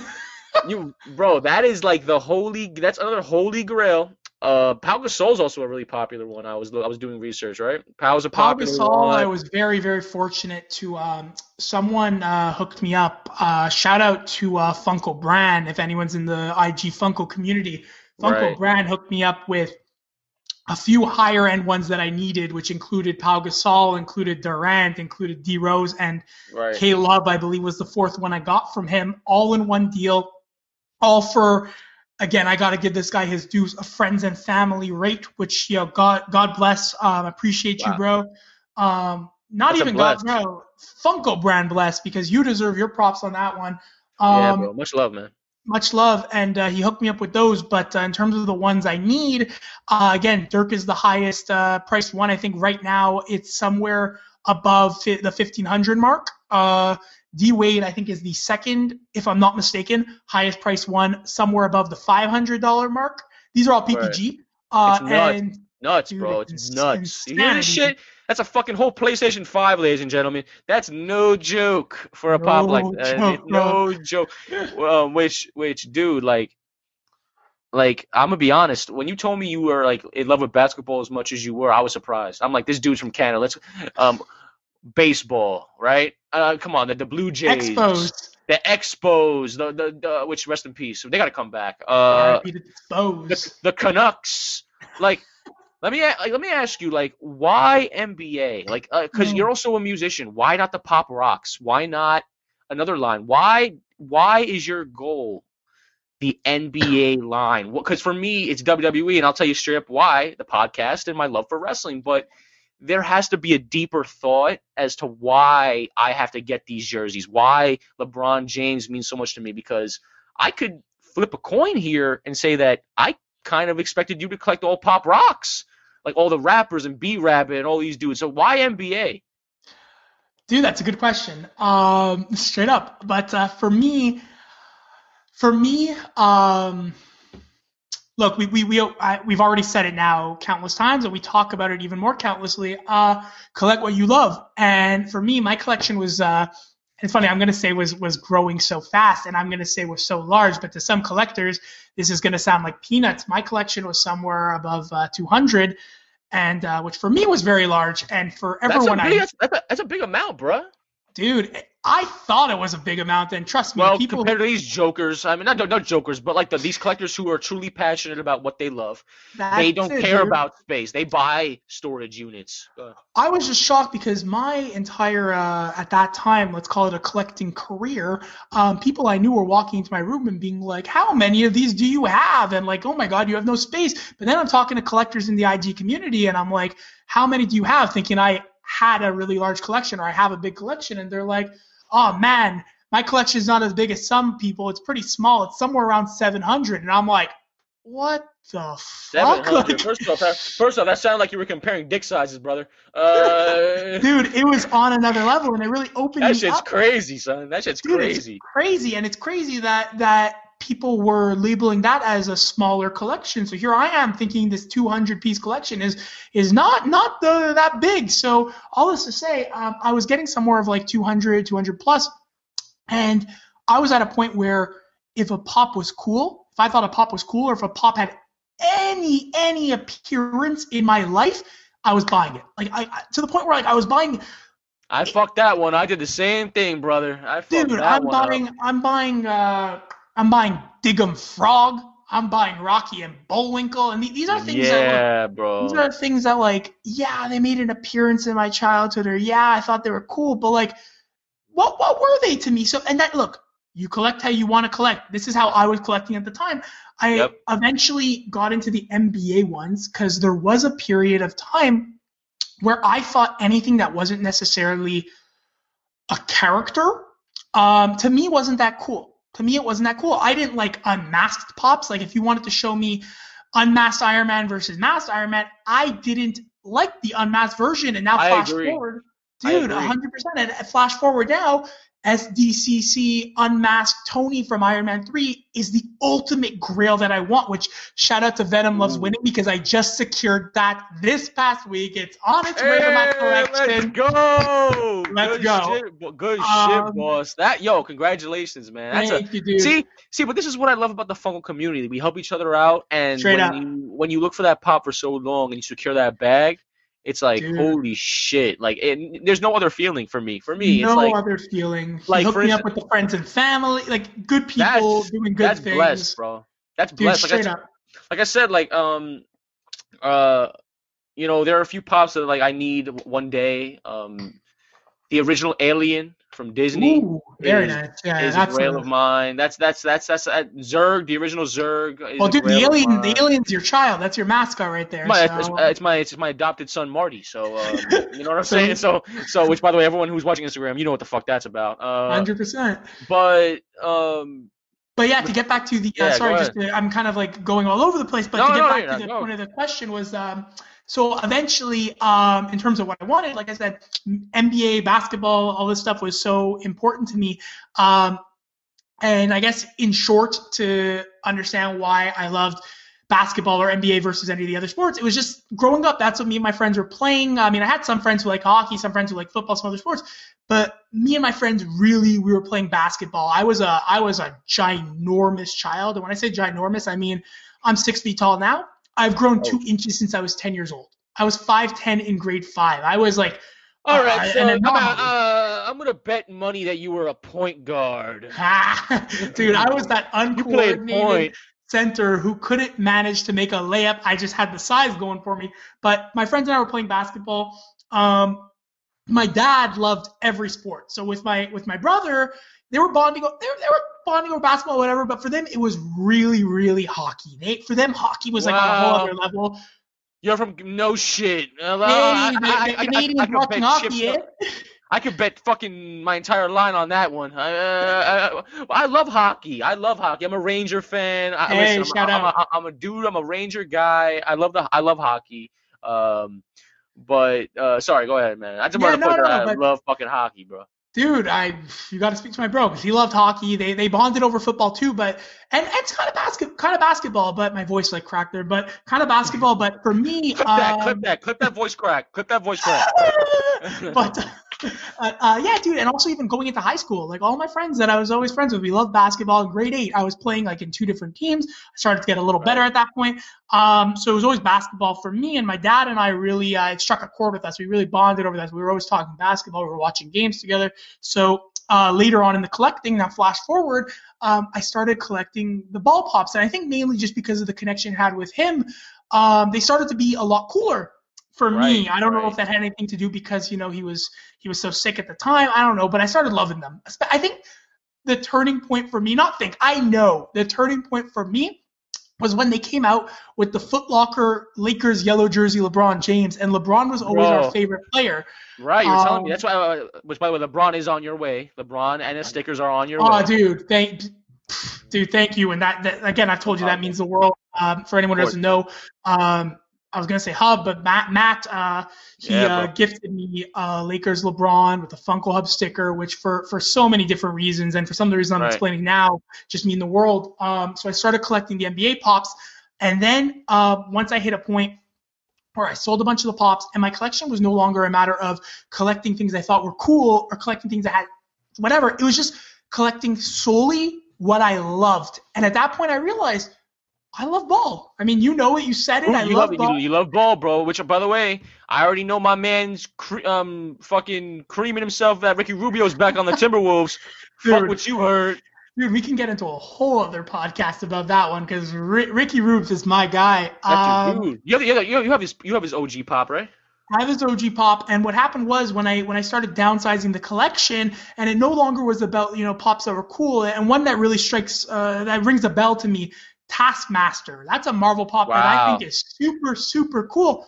You, bro, that is like the holy. That's another holy grail. Uh, Pau Gasol's also a really popular one. I was I was doing research, right? Pau's a Pau Gasol, one. I was very, very fortunate to um, someone uh, hooked me up. Uh, shout out to uh, Funko Brand if anyone's in the IG Funko community. Funko Right. Brand hooked me up with a few higher end ones that I needed, which included Pau Gasol, included Durant, included D Rose, and right. K Love, I believe, was the fourth one I got from him, all in one deal, all for. Again, I got to give this guy his dues, a friends and family rate, which you know, God, God bless, um, appreciate you, Wow. bro. Um, not That's even God, bro, Funko brand bless because you deserve your props on that one. yeah, Um, bro. Much love, man. much love, and uh, he hooked me up with those. But uh, in terms of the ones I need, uh, again, Dirk is the highest uh, priced one. I think right now it's somewhere above fi- the 1500 mark. Uh, D Wade, I think, is the second, if I'm not mistaken, highest price one, somewhere above the $500 mark. These are all PPG. Uh, It's nuts. and Nuts, Dude, bro. it's nuts. You hear this shit? That's a fucking whole PlayStation 5, ladies and gentlemen. That's no joke for a pop like No that. joke, no joke. Um, which, which, dude, like, like I'm gonna be honest. When you told me you were like in love with basketball as much as you were, I was surprised. I'm like, this dude's from Canada. Let's, um, baseball, right? Uh, come on, the, the Blue Jays, exposed. the Expos, the, the the which rest in peace. They gotta come back. Uh, to the, the Canucks. Like, let me like, let me ask you, like, why NBA? Like, because Mm. you're also a musician. Why not the pop rocks? Why not another line? Why why is your goal the NBA line? Because for me, it's WWE, and I'll tell you straight up why the podcast and my love for wrestling. But there has to be a deeper thought as to why I have to get these jerseys. Why LeBron James means so much to me because I could flip a coin here and say that I kind of expected you to collect all pop rocks, like all the rappers and B Rabbit and all these dudes. So why NBA? Dude, that's a good question. Um, straight up. But uh, for me, for me, um, look, we we we I, we've already said it now countless times, and we talk about it even more countlessly. Uh, collect what you love, and for me, my collection was. Uh, it's funny. I'm gonna say was was growing so fast, and I'm gonna say was so large. But to some collectors, this is gonna sound like peanuts. My collection was somewhere above uh, 200, and uh, which for me was very large. And for That's a, everyone, big, I that's, that's, a, that's a big amount, bruh. Dude, I thought it was a big amount. And trust me, Well, people. compared to these jokers, I mean, not not jokers, but like the, these collectors who are truly passionate about what they love. they don't it, care dude. about space. They buy storage units. Uh, I was just shocked because my entire uh, at that time, let's call it a collecting career, um, people I knew were walking into my room and being like, "How many of these do you have?" And like, "Oh my God, you have no space." But then I'm talking to collectors in the IG community, and I'm like, "How many do you have?" Thinking I had a really large collection or I have a big collection, and they're like, "Oh man, my collection is not as big as some people. It's pretty small. It's somewhere around 700." And I'm like, "What the fuck?" Like, First off, that, first off, that sounded like you were comparing dick sizes, brother. [laughs] Uh, dude, it was on another level, and it really opened that shit's up. crazy, son. That shit's Dude, crazy. It's crazy, and it's crazy that that people were labeling that as a smaller collection. So here I am thinking this 200 piece collection is is not not the, that big. So all this to say, um, I was getting somewhere of like 200, 200 plus, and I was at a point where if a pop was cool, if I thought a pop was cool, or if a pop had any any appearance in my life, I was buying it. Like I, to the point where like I was buying I fucked that one. I did the same thing, brother. I fucked Dude, that I'm one up. buying, I'm buying, uh, I'm buying Dig 'Em Frog. I'm buying Rocky and Bullwinkle, and these are things that. Look, yeah, bro. these are things that like yeah they made an appearance in my childhood or yeah i thought they were cool but like what what were they to me so and that look you collect how you want to collect this is how i was collecting at the time i Yep. eventually got into the nba ones because there was a period of time where i thought anything that wasn't necessarily a character um, to me wasn't that cool to me it wasn't that cool i didn't like unmasked pops like if you wanted to show me unmasked Iron Man versus masked Iron Man, I didn't like the unmasked version. And now I flash agree. forward, dude, agree. 100%. And flash forward now, SDCC unmasked Tony from Iron Man 3 is the ultimate grail that I want, which shout out to Venom Loves. Winning because I just secured that this past week. It's on its way to my collection. Let's go. [laughs] Let's good go. Shit, good Um, shit, boss. That yo, congratulations, man. That's a Thank you, dude. see, see, but this is what I love about the Funko community. We help each other out, and Straight when up. you when you look for that pop for so long and you secure that bag, it's like Dude. holy shit. Like, it, there's no other feeling for me. For me, no it's like other feeling. Like, hooked me up instance- with the friends and family, like good people That's- doing good that's things. blessed, bro. That's Dude, blessed. Like I straight t- up. like I said, like um, uh, you know, there are a few pops that like I need one day. Um, the original Alien from Disney Ooh, very is- nice. Yeah, is a grail of mine. That's that's that's that's uh, Zurg, the original Zurg. Is Well, dude, the alien, the alien's your child. That's your mascot right there. My, so- it's, it's my it's my adopted son Marty. So um, you know what I'm [laughs] saying. So so which by the way, everyone who's watching Instagram, you know what the fuck that's about. Uh, Hundred percent. but um, But yeah, to get back to the uh, Yeah, sorry, just to, I'm kind of like going all over the place. But No, to get no, back to the point of the question was, um, so eventually, um, in terms of what I wanted, like I said, NBA basketball, all this stuff was so important to me. Um, and I guess in short, to understand why I loved basketball or NBA versus any of the other sports, it was just growing up. That's what me and my friends were playing. I mean, I had some friends who like hockey, some friends who like football, some other sports, but me and my friends really we were playing basketball. I was a I was a ginormous child, and when I say ginormous, I mean I'm six feet tall now. I've grown two inches since I was ten years old. I was five ten in grade five. I was like, all uh, right. So I'm, gonna- uh, I'm gonna bet money that you were a point guard. [laughs] dude, I was that uncoordinated center who couldn't manage to make a layup. I just had the size going for me. But my friends and I were playing basketball. Um, my dad loved every sport. So with my with my brother, they were bonding. They were, they were bonding over basketball, whatever. But for them, it was really, really hockey. They for them, hockey was like on a whole other level. You're from no shit. Uh, Hey, I- I- I- I- I- could watching bet hockey, eh? I could bet fucking my entire line on that one. I, uh, I, I love hockey. I love hockey. I'm a Ranger fan. I, Hey, listen, shout I'm, out. I'm, a, I'm a dude. I'm a Ranger guy. I love the. I love hockey. Um, but uh, sorry, go ahead, man. I just Yeah, want to no, put no, that I but- love fucking hockey, bro. Dude, I you got to speak to my bro because he loved hockey. They they bonded over football too, but and it's kind of basket kind of basketball. But my voice like cracked there, but kind of basketball. But for me, Clip that. um, Clip that. Clip that voice crack. Clip that voice crack. [laughs] but [laughs] uh, uh, yeah, dude, and also even going into high school, like all my friends that I was always friends with, we loved basketball. Grade eight, I was playing like in two different teams. I started to get a little better at that point. Um, so it was always basketball for me, and my dad and I really uh, it struck a chord with us. We really bonded over that. We were always talking basketball. We were watching games together. So uh, later on in the collecting, now flash forward, um, I started collecting the ball pops, and I think mainly just because of the connection I had with him, um, they started to be a lot cooler for me. I don't know if that had anything to do because you know he was he was so sick at the time. I don't know, but I started loving them. I think the turning point for me, not think, I know the turning point for me was when they came out with the Foot Locker Lakers yellow jersey LeBron James, and LeBron was always Bro. our favorite player. Right, you were telling me. Um, That's why. Uh, which, by the way, LeBron is on your way. LeBron and his stickers are on your Oh, way. Oh, dude, thank, dude, thank you. And that, that again, I've told you that means the world. Um, for anyone who doesn't know, um, I was gonna say Hub, but Matt, Matt, uh, he Yeah, uh, gifted me uh, Lakers LeBron with a Funko Hub sticker, which for for so many different reasons, and for some of the reasons I'm Right. explaining now, just mean the world. Um, so I started collecting the NBA pops, and then uh, once I hit a point where I sold a bunch of the pops, and my collection was no longer a matter of collecting things I thought were cool or collecting things I had, whatever. It was just collecting solely what I loved. And at that point, I realized I love ball. I mean, you know it. You said it. Ooh, I you love love, ball. you, you love ball, bro. Which, by the way, I already know my man's cre- um fucking creaming himself that Ricky Rubio's back on the [laughs] Timberwolves. Fuck what you heard. Dude, we can get into a whole other podcast about that one because R- Ricky Rubes is my guy. Um, dude. You have, you have, you have his you have his OG pop, right? I have his OG pop, and what happened was when I when I started downsizing the collection, and it no longer was about you know pops that were cool, and one that really strikes uh, that rings a bell to me, Taskmaster. That's a Marvel pop that I think is super super cool.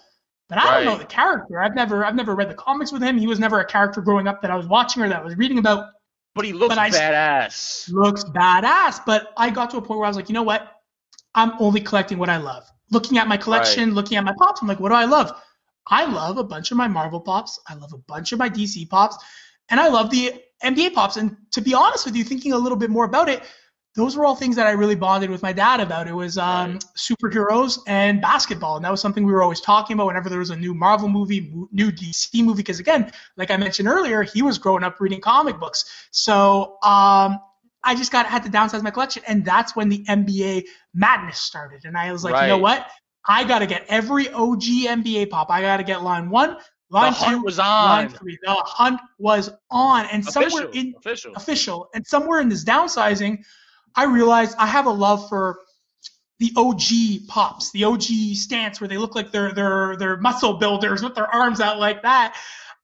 But I don't know the character. I've never I've never read the comics with him. He was never a character growing up that I was watching or that I was reading about. But he looks But I- badass. Looks badass, but I got to a point where I was like, you know what? I'm only collecting what I love. Looking at my collection, looking at my pops, I'm like, what do I love? I love a bunch of my Marvel pops. I love a bunch of my DC pops, and I love the NBA pops. And to be honest with you, thinking a little bit more about it, those were all things that I really bonded with my dad about. It was um, Right. superheroes and basketball, and that was something we were always talking about whenever there was a new Marvel movie, new DC movie. Because again, like I mentioned earlier, he was growing up reading comic books, so um, I just got had to downsize my collection, and that's when the NBA madness started. And I was like, you know what? I got to get every OG NBA pop. I got to get line one, line the hunt two, was line three. The hunt was on, and somewhere in official. official. And somewhere in this downsizing, I realized I have a love for the OG pops, the OG stance where they look like they're they're they're muscle builders with their arms out like that.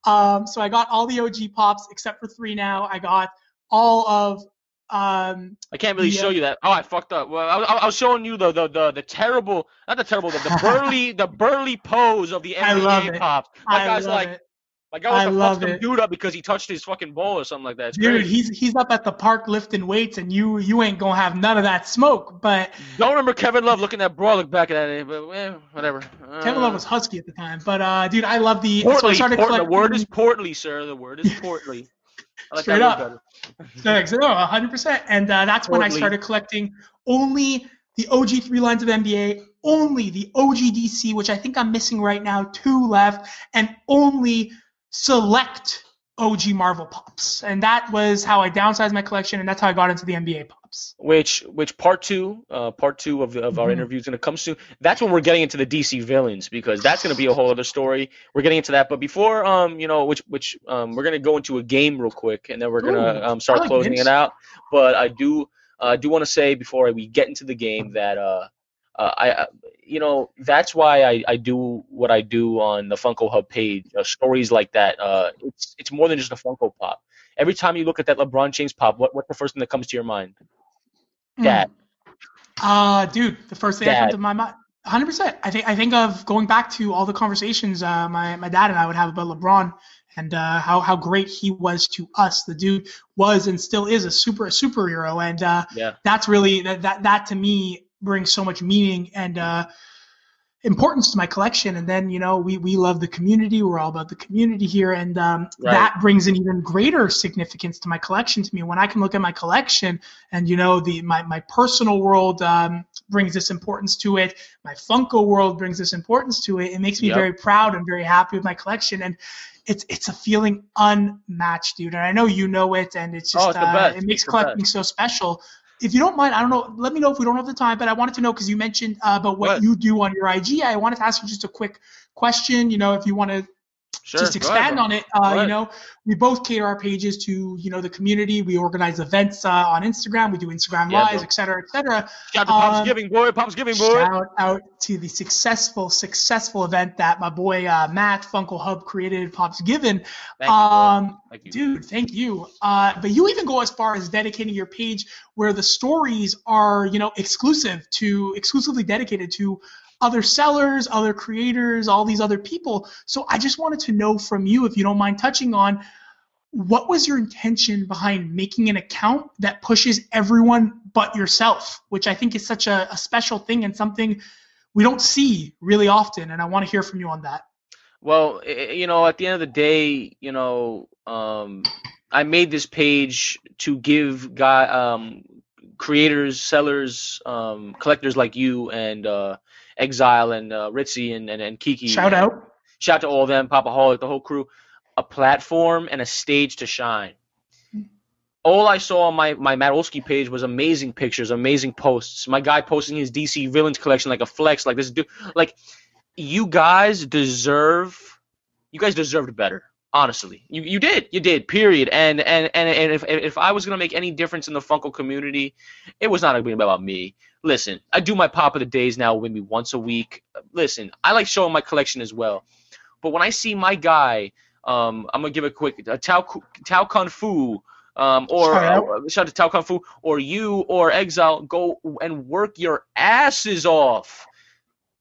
Um, so I got all the OG pops except for three now. I got all of um, I can't really Yeah. show you that. Oh, I fucked up. Well, I, I, I was showing you the, the the the terrible, not the terrible, the, the burly, [laughs] the burly pose of the NBA pops. My I guy's love like, it. My guy wants I to fuck love some it. dude up because he touched his fucking bowl or something like that. It's Dude, crazy. he's he's up at the park lifting weights, and you you ain't gonna have none of that smoke. But Don't remember Kevin Love looking at Bro look back at it, but eh, whatever. Uh, Kevin Love was husky at the time. But uh, dude, I love the. so I portly. started port- the word is portly, sir. The word is [laughs] portly. I like Straight up. better. Thanks. No, 100%. And uh, that's when I started collecting only the OG three lines of NBA, only the OG DC, which I think I'm missing right now, two left, and only select OG Marvel pops. And that was how I downsized my collection, and that's how I got into the NBA pops. which which part two uh part two of, of our Mhm. interview is going to come soon that's when we're getting into the dc villains because that's going to be a whole other story we're getting into that but before um you know which which um we're going to go into a game real quick and then we're going to um start like closing it out but i do uh, i do want to say before we get into the game that uh uh, I, I, you know, that's why I, I do what I do on the Funko Hub page. Uh, stories like that. Uh, it's it's more than just a Funko Pop. Every time you look at that LeBron James pop, what what's the first thing that comes to your mind? Dad. Uh, dude, the first thing that comes to my mind, 100%. I think I think of going back to all the conversations uh, my my dad and I would have about LeBron and uh, how how great he was to us. The dude was and still is a super a superhero, and uh, Yeah. that's really that that that to me brings so much meaning and uh, importance to my collection. And then you know we we love the community. We're all about the community here, and um, Right. that brings an even greater significance to my collection. To me, when I can look at my collection and you know the my my personal world um, brings this importance to it. My Funko world brings this importance to it. It makes me Yep. very proud and very happy with my collection and. It's, it's a feeling unmatched, dude, and I know you know it, and it's just Oh, it's uh, it makes It's collecting so special if you don't mind, I don't know. Let me know if we don't have the time, but I wanted to know because you mentioned uh, about what ahead. you do on your IG. I wanted to ask you just a quick question. You know, if you want to Sure. just expand on it. Uh, you know, we both cater our pages to you know the community. We organize events uh, on Instagram. We do Instagram Yeah, lives, bro. et cetera, et cetera. Shout out to Um, Pop's Giving, boy. Pop's Giving, boy. Shout out to the successful, successful event that my boy uh, Matt Funko Hub created, Pops Given. Thank you, um, Thank you. Dude, thank you. Uh, but you even go as far as dedicating your page where the stories are, you know, exclusive to exclusively dedicated to other sellers, other creators, all these other people. So I just wanted to know from you, if you don't mind touching on, what was your intention behind making an account that pushes everyone but yourself, which I think is such a, a special thing and something we don't see really often. And I want to hear from you on that. Well, you know, at the end of the day, you know, um, I made this page to give guy um, creators, sellers, um, collectors like you and uh, Exile and uh, Ritzy and, and, and Kiki. Shout and- out. Shout out to all of them, Popaholic, the whole crew, a platform and a stage to shine. All I saw on my, my Matt Olsky page was amazing pictures, amazing posts. My guy posting his DC villains collection like a flex, like this dude. Like, you guys deserve, you guys deserved better. Honestly, you you did, you did. Period. And and and, and if if I was gonna make any difference in the Funko community, it was not gonna be about me. Listen, I do my pop of the days now maybe once a week. Listen, I like showing my collection as well. But when I see my guy, um, I'm gonna give a quick uh, Tao Tao Kung Fu. Um, or uh, shout out to Tao Kung Fu, or you or Exile, go and work your asses off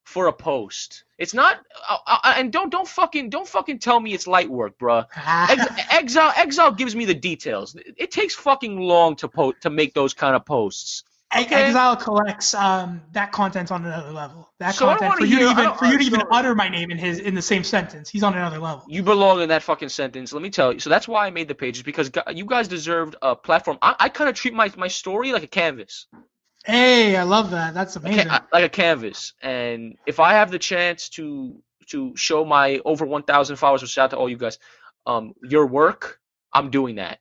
for a post. It's not, uh, uh, and don't don't fucking don't fucking tell me it's light work, bruh. [laughs] Ex- Exile Exile gives me the details. It takes fucking long to po- to make those kind of posts. Okay. Exile collects um, that content on another level. That So content for you hear- to even for you to even utter my name in his in the same sentence. He's on another level. You belong in that fucking sentence. Let me tell you. So that's why I made the pages because you guys deserved a platform. I, I kind of treat my, my story like a canvas, Hey, I love that. That's amazing. like a canvas. And if I have the chance to to show my over 1,000 followers, which shout out to all you guys, um, your work, I'm doing that.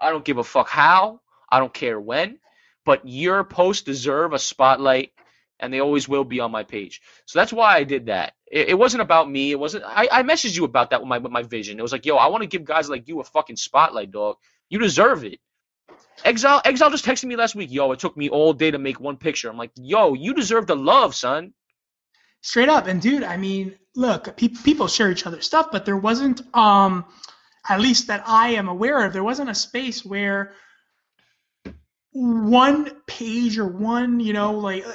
I don't give a fuck how. I don't care when. But your posts deserve a spotlight, and they always will be on my page. So that's why I did that. It, it wasn't about me. It wasn't. I, I messaged you about that with my with my vision. It was like, yo, I want to give guys like you a fucking spotlight, dog. You deserve it. Exile Exile just texted me last week. Yo, it took me all day to make one picture. I'm like, yo, you deserve the love, son. Straight up. And dude, I mean, look, pe- people share each other's stuff, but there wasn't, um, at least that I am aware of, there wasn't a space where one page or one, you know, like uh,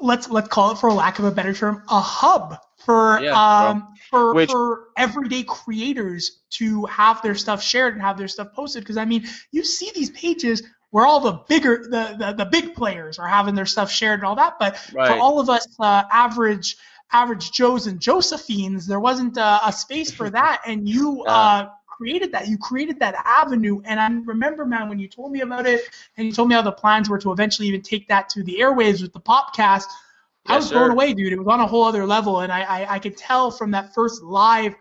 let's let's call it for lack of a better term, a hub for Yeah, um for Which- for everyday creators to have their stuff shared and have their stuff posted. Because I mean, you see these pages where all the bigger the, the the big players are having their stuff shared and all that, but for all of us uh, average average Joes and Josephines, there wasn't uh, a space for [laughs] that, and you uh, created that. You created that avenue, and I remember, man, when you told me about it, and you told me how the plans were to eventually even take that to the airwaves with the Popcast. I Yes, was blown away, dude. It was on a whole other level, and I, I I could tell from that first live.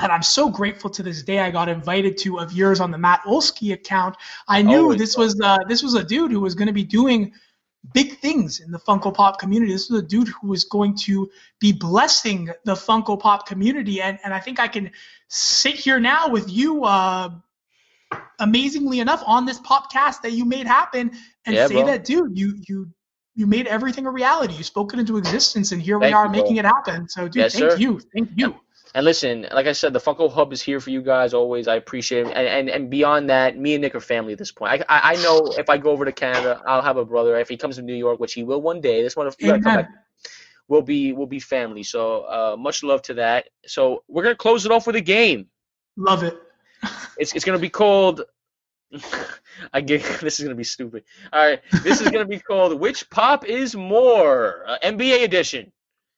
And I'm so grateful to this day I got invited to of yours on the Matt Olsky account. I knew Always, this was uh, this was a dude who was going to be doing big things in the Funko Pop community. This was a dude who was going to be blessing the Funko Pop community, and and I think I can sit here now with you, uh, amazingly enough, on this podcast that you made happen, and Yeah, say bro. that, dude, you you you made everything a reality. You spoke it into existence, and here Thank we are you, bro. making it happen. So, dude, Yes, thank sir. you, thank you. And listen, like I said, the Funko Hub is here for you guys always. I appreciate it. And, and and beyond that, me and Nick are family at this point. I, I I know if I go over to Canada, I'll have a brother. If he comes to New York, which he will one day, this one come back. We'll be we'll be family. So uh, much love to that. So we're gonna close it off with a game. Love it. It's it's gonna be called. [laughs] I get [laughs] this is gonna be stupid. All right, this is gonna be called Which Pop is More, uh, NBA edition.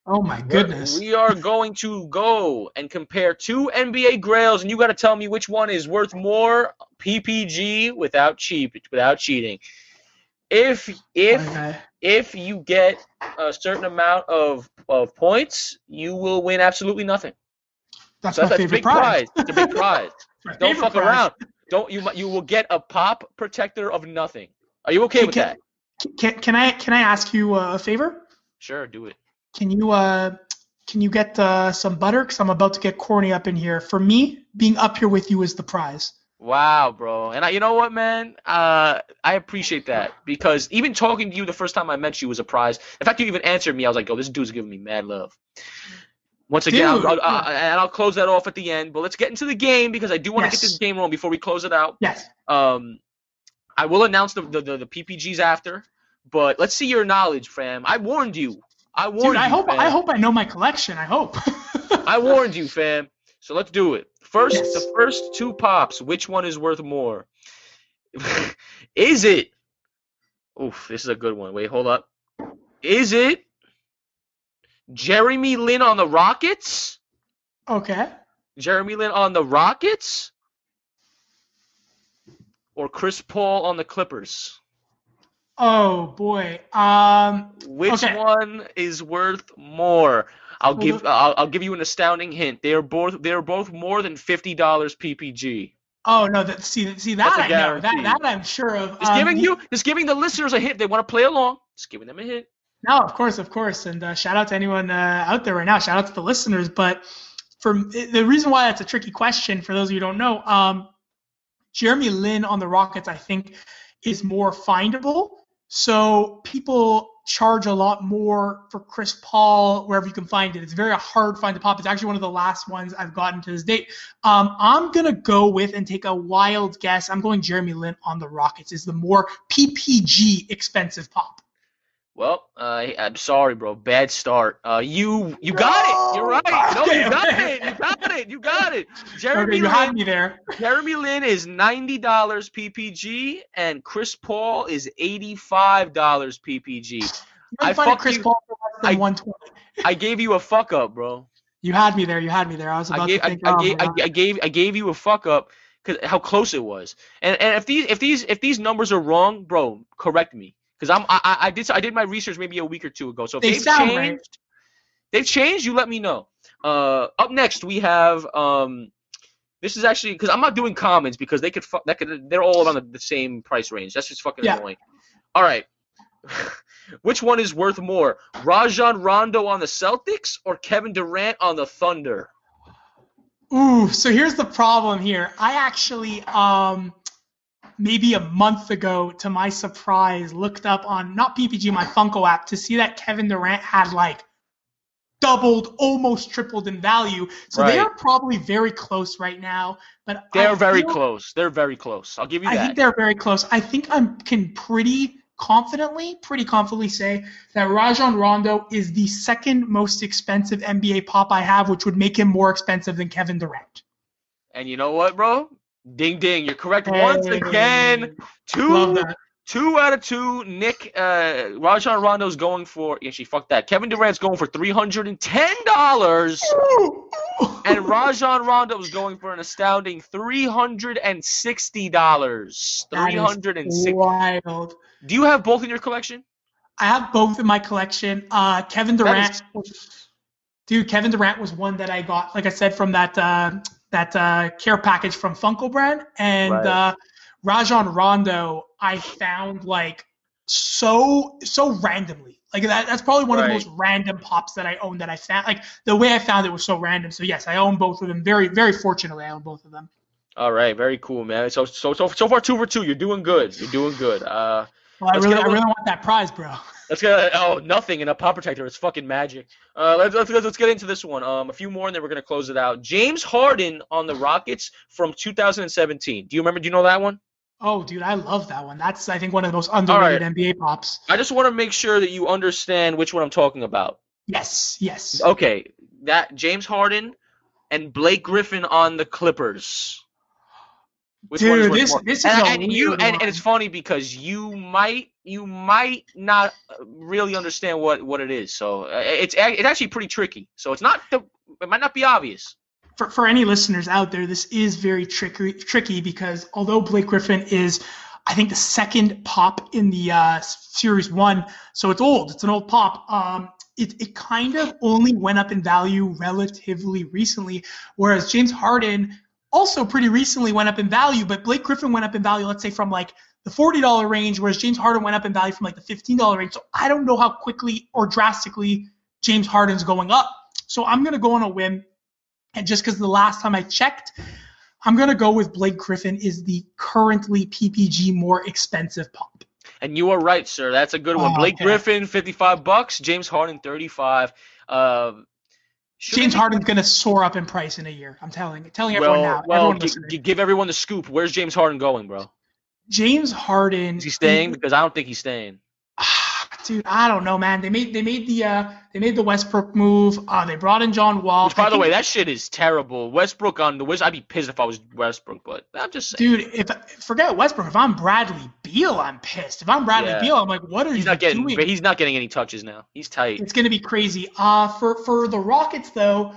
Oh my goodness. We are going to go and compare two NBA Grails, and you got to tell me which one is worth more PPG without cheap, without cheating. If if Okay. if you get a certain amount of of points, you will win absolutely nothing. That's So that's, that's a big prize. prize. It's a big [laughs] prize. Don't fuck prize. around. Don't you? You will get a pop protector of nothing. Are you okay Hey, with can- that? Can, can I can I ask you uh, a favor? Sure, do it. Can you uh can you get uh, some butter? Cause I'm about to get corny up in here. For me, being up here with you is the prize. Wow, bro. And I, you know what, man? Uh, I appreciate that because even talking to you the first time I met you was a prize. In fact you even answered me, I was like, "Yo, this dude's giving me mad love." Once again, I'll, I'll, I'll- and I'll close that off at the end. But let's get into the game because I do want to Yes. get this game rolling before we close it out. Yes. Um, I will announce the the, the, the PPGs after, but let's see your knowledge, fam. I warned you. I warned Dude, you. I hope fam. I hope I know my collection. I hope. [laughs] I warned you, fam. So let's do it. First, Yes. the first two pops. Which one is worth more? [laughs] is it? Oof, this is a good one. Wait, hold up. Is it Jeremy Lin on the Rockets? Okay. Jeremy Lin on the Rockets? Or Chris Paul on the Clippers? Oh boy. Um. Which Okay. one is worth more? I'll Well, give I'll, I'll give you an astounding hint. They are both they are both more than fifty dollars PPG. Oh no. That see see that I know. That that I'm sure of. Just Um, giving the- you, just giving the listeners a hint. They want to play along. Just giving them a hint. No, of course, of course, and uh, shout out to anyone uh, out there right now. Shout out to the listeners. But for the reason why that's a tricky question for those of you who don't know, um, Jeremy Lin on the Rockets, I think, is more findable. So people charge a lot more for Chris Paul wherever you can find it. It's very hard to find the pop. It's actually one of the last ones I've gotten to this date. Um, I'm gonna go with and take a wild guess. I'm going Jeremy Lin on the Rockets is the more PPG expensive pop. Well, uh, I'm sorry, bro. Bad start. Uh, you you got it. You're right. No, you got it. You got it. You got it. [laughs] Jeremy Okay, you had Lin. me there. Jeremy Lin is ninety dollars PPG, and Chris Paul is eighty-five dollars PPG. I I find fuck Chris you- Paul for less than 120. I gave you a fuck up, bro. You had me there. You had me there. I was I about gave, to I, think. I oh, gave, I, I gave, I gave you a fuck up because how close it was. And and if these, if these, if these numbers are wrong, bro, correct me. Because I'm, I, I- did, I did my research maybe a week or two ago. So if They they've sound changed, right. they've changed. You let me know. Uh, up next we have um, this is actually because I'm not doing comments because they could, fu- that could, they're all around the, the same price range. That's just fucking Yeah. annoying. All right. [laughs] Which one is worth more, Rajon Rondo on the Celtics or Kevin Durant on the Thunder? Ooh, so here's the problem here. I actually, um, maybe a month ago, to my surprise, looked up on not PPG, my Funko app, to see that Kevin Durant had like doubled, almost tripled in value. So they are probably very close right now. But They're I very feel- close. They're very close. I'll give you I that. think they're very close. I think I can pretty confidently, pretty confidently say that Rajon Rondo is the second most expensive NBA pop I have, which would make him more expensive than Kevin Durant. And you know what, bro? Ding ding. You're correct once again. Two two out of two. Nick uh Rajon Rondo's going for actually fuck that. Kevin Durant's going for three hundred and ten dollars. [laughs] And Rajon Rondo's going for an astounding three hundred and sixty dollars. Three hundred and sixty. Wild. Do you have both in your collection? I have both in my collection. Uh, Kevin Durant, is- was- dude, Kevin Durant was one that I got, like I said, from that uh, that uh, care package from Funko Brand, and Right. uh, Rajon Rondo, I found like so so randomly. Like that, that's probably one of the most random pops that I own that I found. Like the way I found it was so random. So yes, I own both of them. Very very fortunately, I own both of them. All right, very cool, man. So so so so far two for two. You're doing good. You're doing good. Uh Well, I really I really want that prize, bro. [laughs] Let's get oh nothing in a pop protector. It's fucking magic. Uh, let's, let's let's get into this one. Um, a few more and then we're gonna close it out. James Harden on the Rockets from 2017. Do you remember? Do you know that one? Oh, dude, I love that one. That's I think one of the most underrated right. NBA pops. I just want to make sure that you understand which one I'm talking about. Yes, yes. Okay, that James Harden and Blake Griffin on the Clippers. Which Dude, this- more? this is and, a and you weird and, and it's funny because you might you might not uh, really understand what what it is. So uh, it's it's actually pretty tricky. So it's not the it might not be obvious. for, for any listeners out there, this is very tricky, tricky because although Blake Griffin is, I think, the second pop in the uh, series one, so it's old. It's an old pop. Um, it, it kind of only went up in value relatively recently, whereas James Harden also pretty recently went up in value, but Blake Griffin went up in value, let's say from like the $40 range, whereas James Harden went up in value from like the $15 range. So I don't know how quickly or drastically James Harden's going up. So I'm going to go on a whim and just because the last time I checked, I'm gonna go with Blake Griffin is the currently PPG more expensive pop. And you are right, sir. That's a good one. Oh, Blake okay. Griffin, 55 bucks. James Harden, 35. Uh, should James Harden's gonna soar up in price in a year. I'm telling telling everyone Well, now. well, everyone gi- listening. give everyone the scoop. Where's James Harden going, bro? James Harden Is he staying? Because I don't think he's staying. Dude, I don't know, man. They made they made the uh they made the Westbrook move. Uh, they brought in John Wall. Which, by I the think- way, that shit is terrible. Westbrook on the Wiz. I'd be pissed if I was Westbrook, but I'm just saying. dude, if forget Westbrook, if I'm Bradley Beal, I'm pissed. If I'm Bradley Yeah. Beal, I'm like, what are he's you not getting. doing? He's not getting any touches now. He's tight. It's going to be crazy. Uh, for for the Rockets though,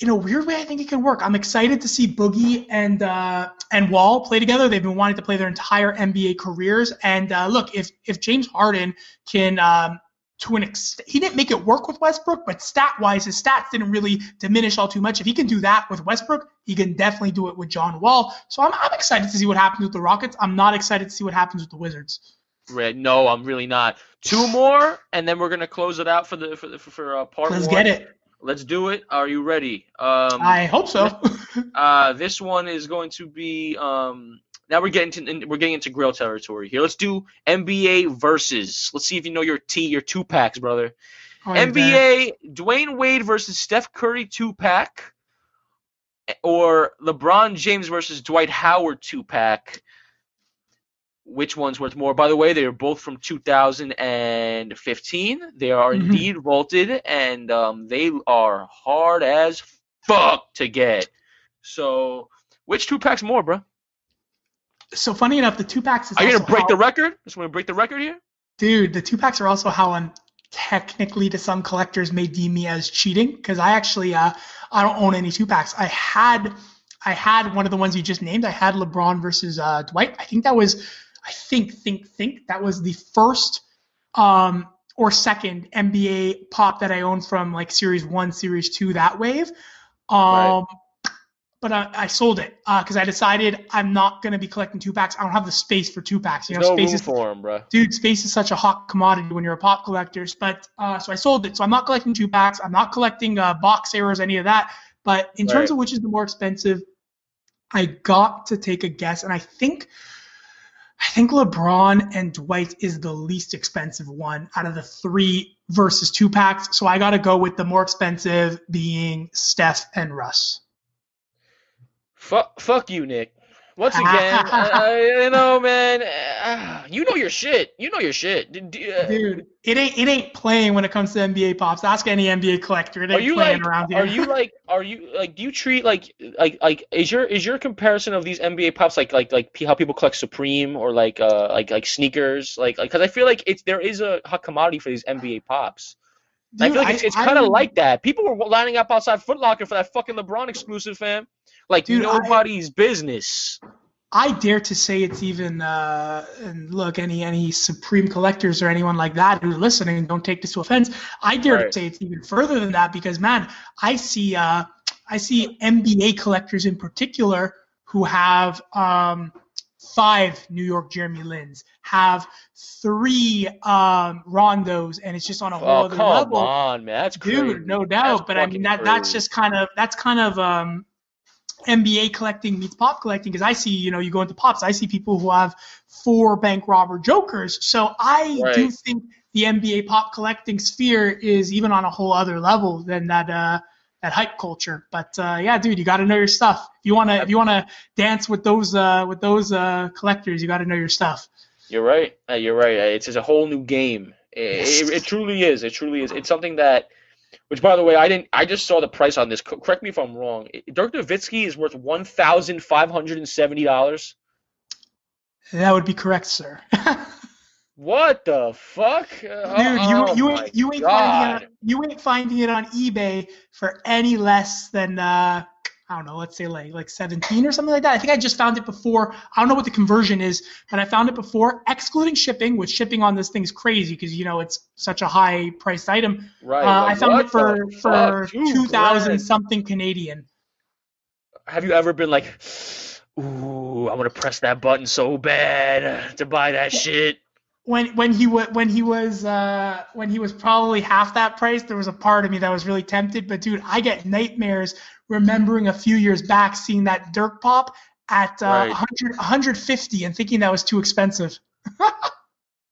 in a weird way, I think it can work. I'm excited to see Boogie and uh, and Wall play together. They've been wanting to play their entire NBA careers. And uh, look, if if James Harden can um, to an extent, he didn't make it work with Westbrook, but stat wise, his stats didn't really diminish all too much. If he can do that with Westbrook, he can definitely do it with John Wall. So I'm I'm excited to see what happens with the Rockets. I'm not excited to see what happens with the Wizards. Red. No, I'm really not. Two more, and then we're gonna close it out for the for the, for uh, part Let's one. get it. Let's do it. Are you ready? Um, I hope so. uh, this one is going to be um. Now we're getting to we're getting into grail territory here. Let's do NBA versus. Let's see if you know your T your two packs, brother. All right, man. NBA Dwyane Wade versus Steph Curry two pack, or LeBron James versus Dwight Howard two pack. Which one's worth more? By the way, they are both from 2015. They are Mhm. indeed vaulted, and um, they are hard as fuck to get. So, which two packs more, bro? So funny enough, the two packs is Are you gonna break how- the record? Just want to break the record here? Dude, the two packs are also how I'm technically to some collectors may deem me as cheating because I actually uh I don't own any two packs. I had I had one of the ones you just named. I had LeBron versus uh, Dwight. I think that was I think think think that was the first um or second NBA pop that I owned from like series one, series two that wave. Um Right. but I, I sold it because I decided I'm not going to be collecting two packs. I don't have the space for two packs. You There's know, no space room is for him, bro. dude, space is such a hot commodity when you're a pop collector. But uh, so I sold it. So I'm not collecting two packs. I'm not collecting uh, box errors, any of that. But in terms of which is the more expensive, I got to take a guess, and I think I think LeBron and Dwight is the least expensive one out of the three versus two packs. So I got to go with the more expensive being Steph and Russ. Fuck, fuck you, Nick. Once [laughs] again, uh, you know, man, uh, you know your shit. You know your shit. Uh, Dude, it ain't it ain't playing when it comes to NBA pops. Ask any NBA collector. It are you playing like? around here. Are you like? Are you like? Do you treat like like like? Is your is your comparison of these NBA pops like like like how people collect Supreme or like uh like like sneakers like like? Because I feel like it's there is a hot commodity for these NBA pops. And I feel like it's, it's kind of like that. People were lining up outside Foot Locker for that fucking LeBron exclusive, fam. Like Dude, I- nobody's business. I dare to say it's even uh, and look any any supreme collectors or anyone like that who's listening don't take this to offense. I dare Right. to say it's even further than that because man, I see uh, I see NBA collectors in particular who have um, five New York Jeremy Lins, have three um, Rondos, and it's just on a whole Oh other come level. on, man, that's crazy. Dude, no doubt. That's but I mean that that's just kind of that's kind of um NBA collecting meets pop collecting because I see, you know, you go into pops, I see people who have four bank robber jokers. So I do think the NBA pop collecting sphere is even on a whole other level than that uh that hype culture. But uh, yeah, dude, you got to know your stuff. If you wanna if you wanna dance with those uh with those uh collectors, you got to know your stuff. You're right. Uh, You're right. Uh, It's, it's a whole new game. It, it, it truly is. It truly is. It's something that, which by the way, I didn't. I just saw the price on this. Correct me if I'm wrong. Dirk Nowitzki is worth one thousand five hundred and seventy dollars. That would be correct, sir. [laughs] What the fuck, Dude, oh, you you ain't you ain't God. finding it on, you ain't finding it on eBay for any less than uh I don't know, let's say like like 17 or something like that. I think I just found it before. I don't know what the conversion is, but I found it before, excluding shipping, which shipping on this thing is crazy because you know it's such a high priced item. Right. uh, like, I found it for for fuck? 2,000 grand. something Canadian. Have you ever been like, ooh, I want to press that button so bad to buy that shit? when when he was when he was uh, when he was probably half that price, there was a part of me that was really tempted. But dude, I get nightmares remembering a few years back seeing that Dirk pop at uh, Right. 100 150 and thinking that was too expensive. Uh, [laughs]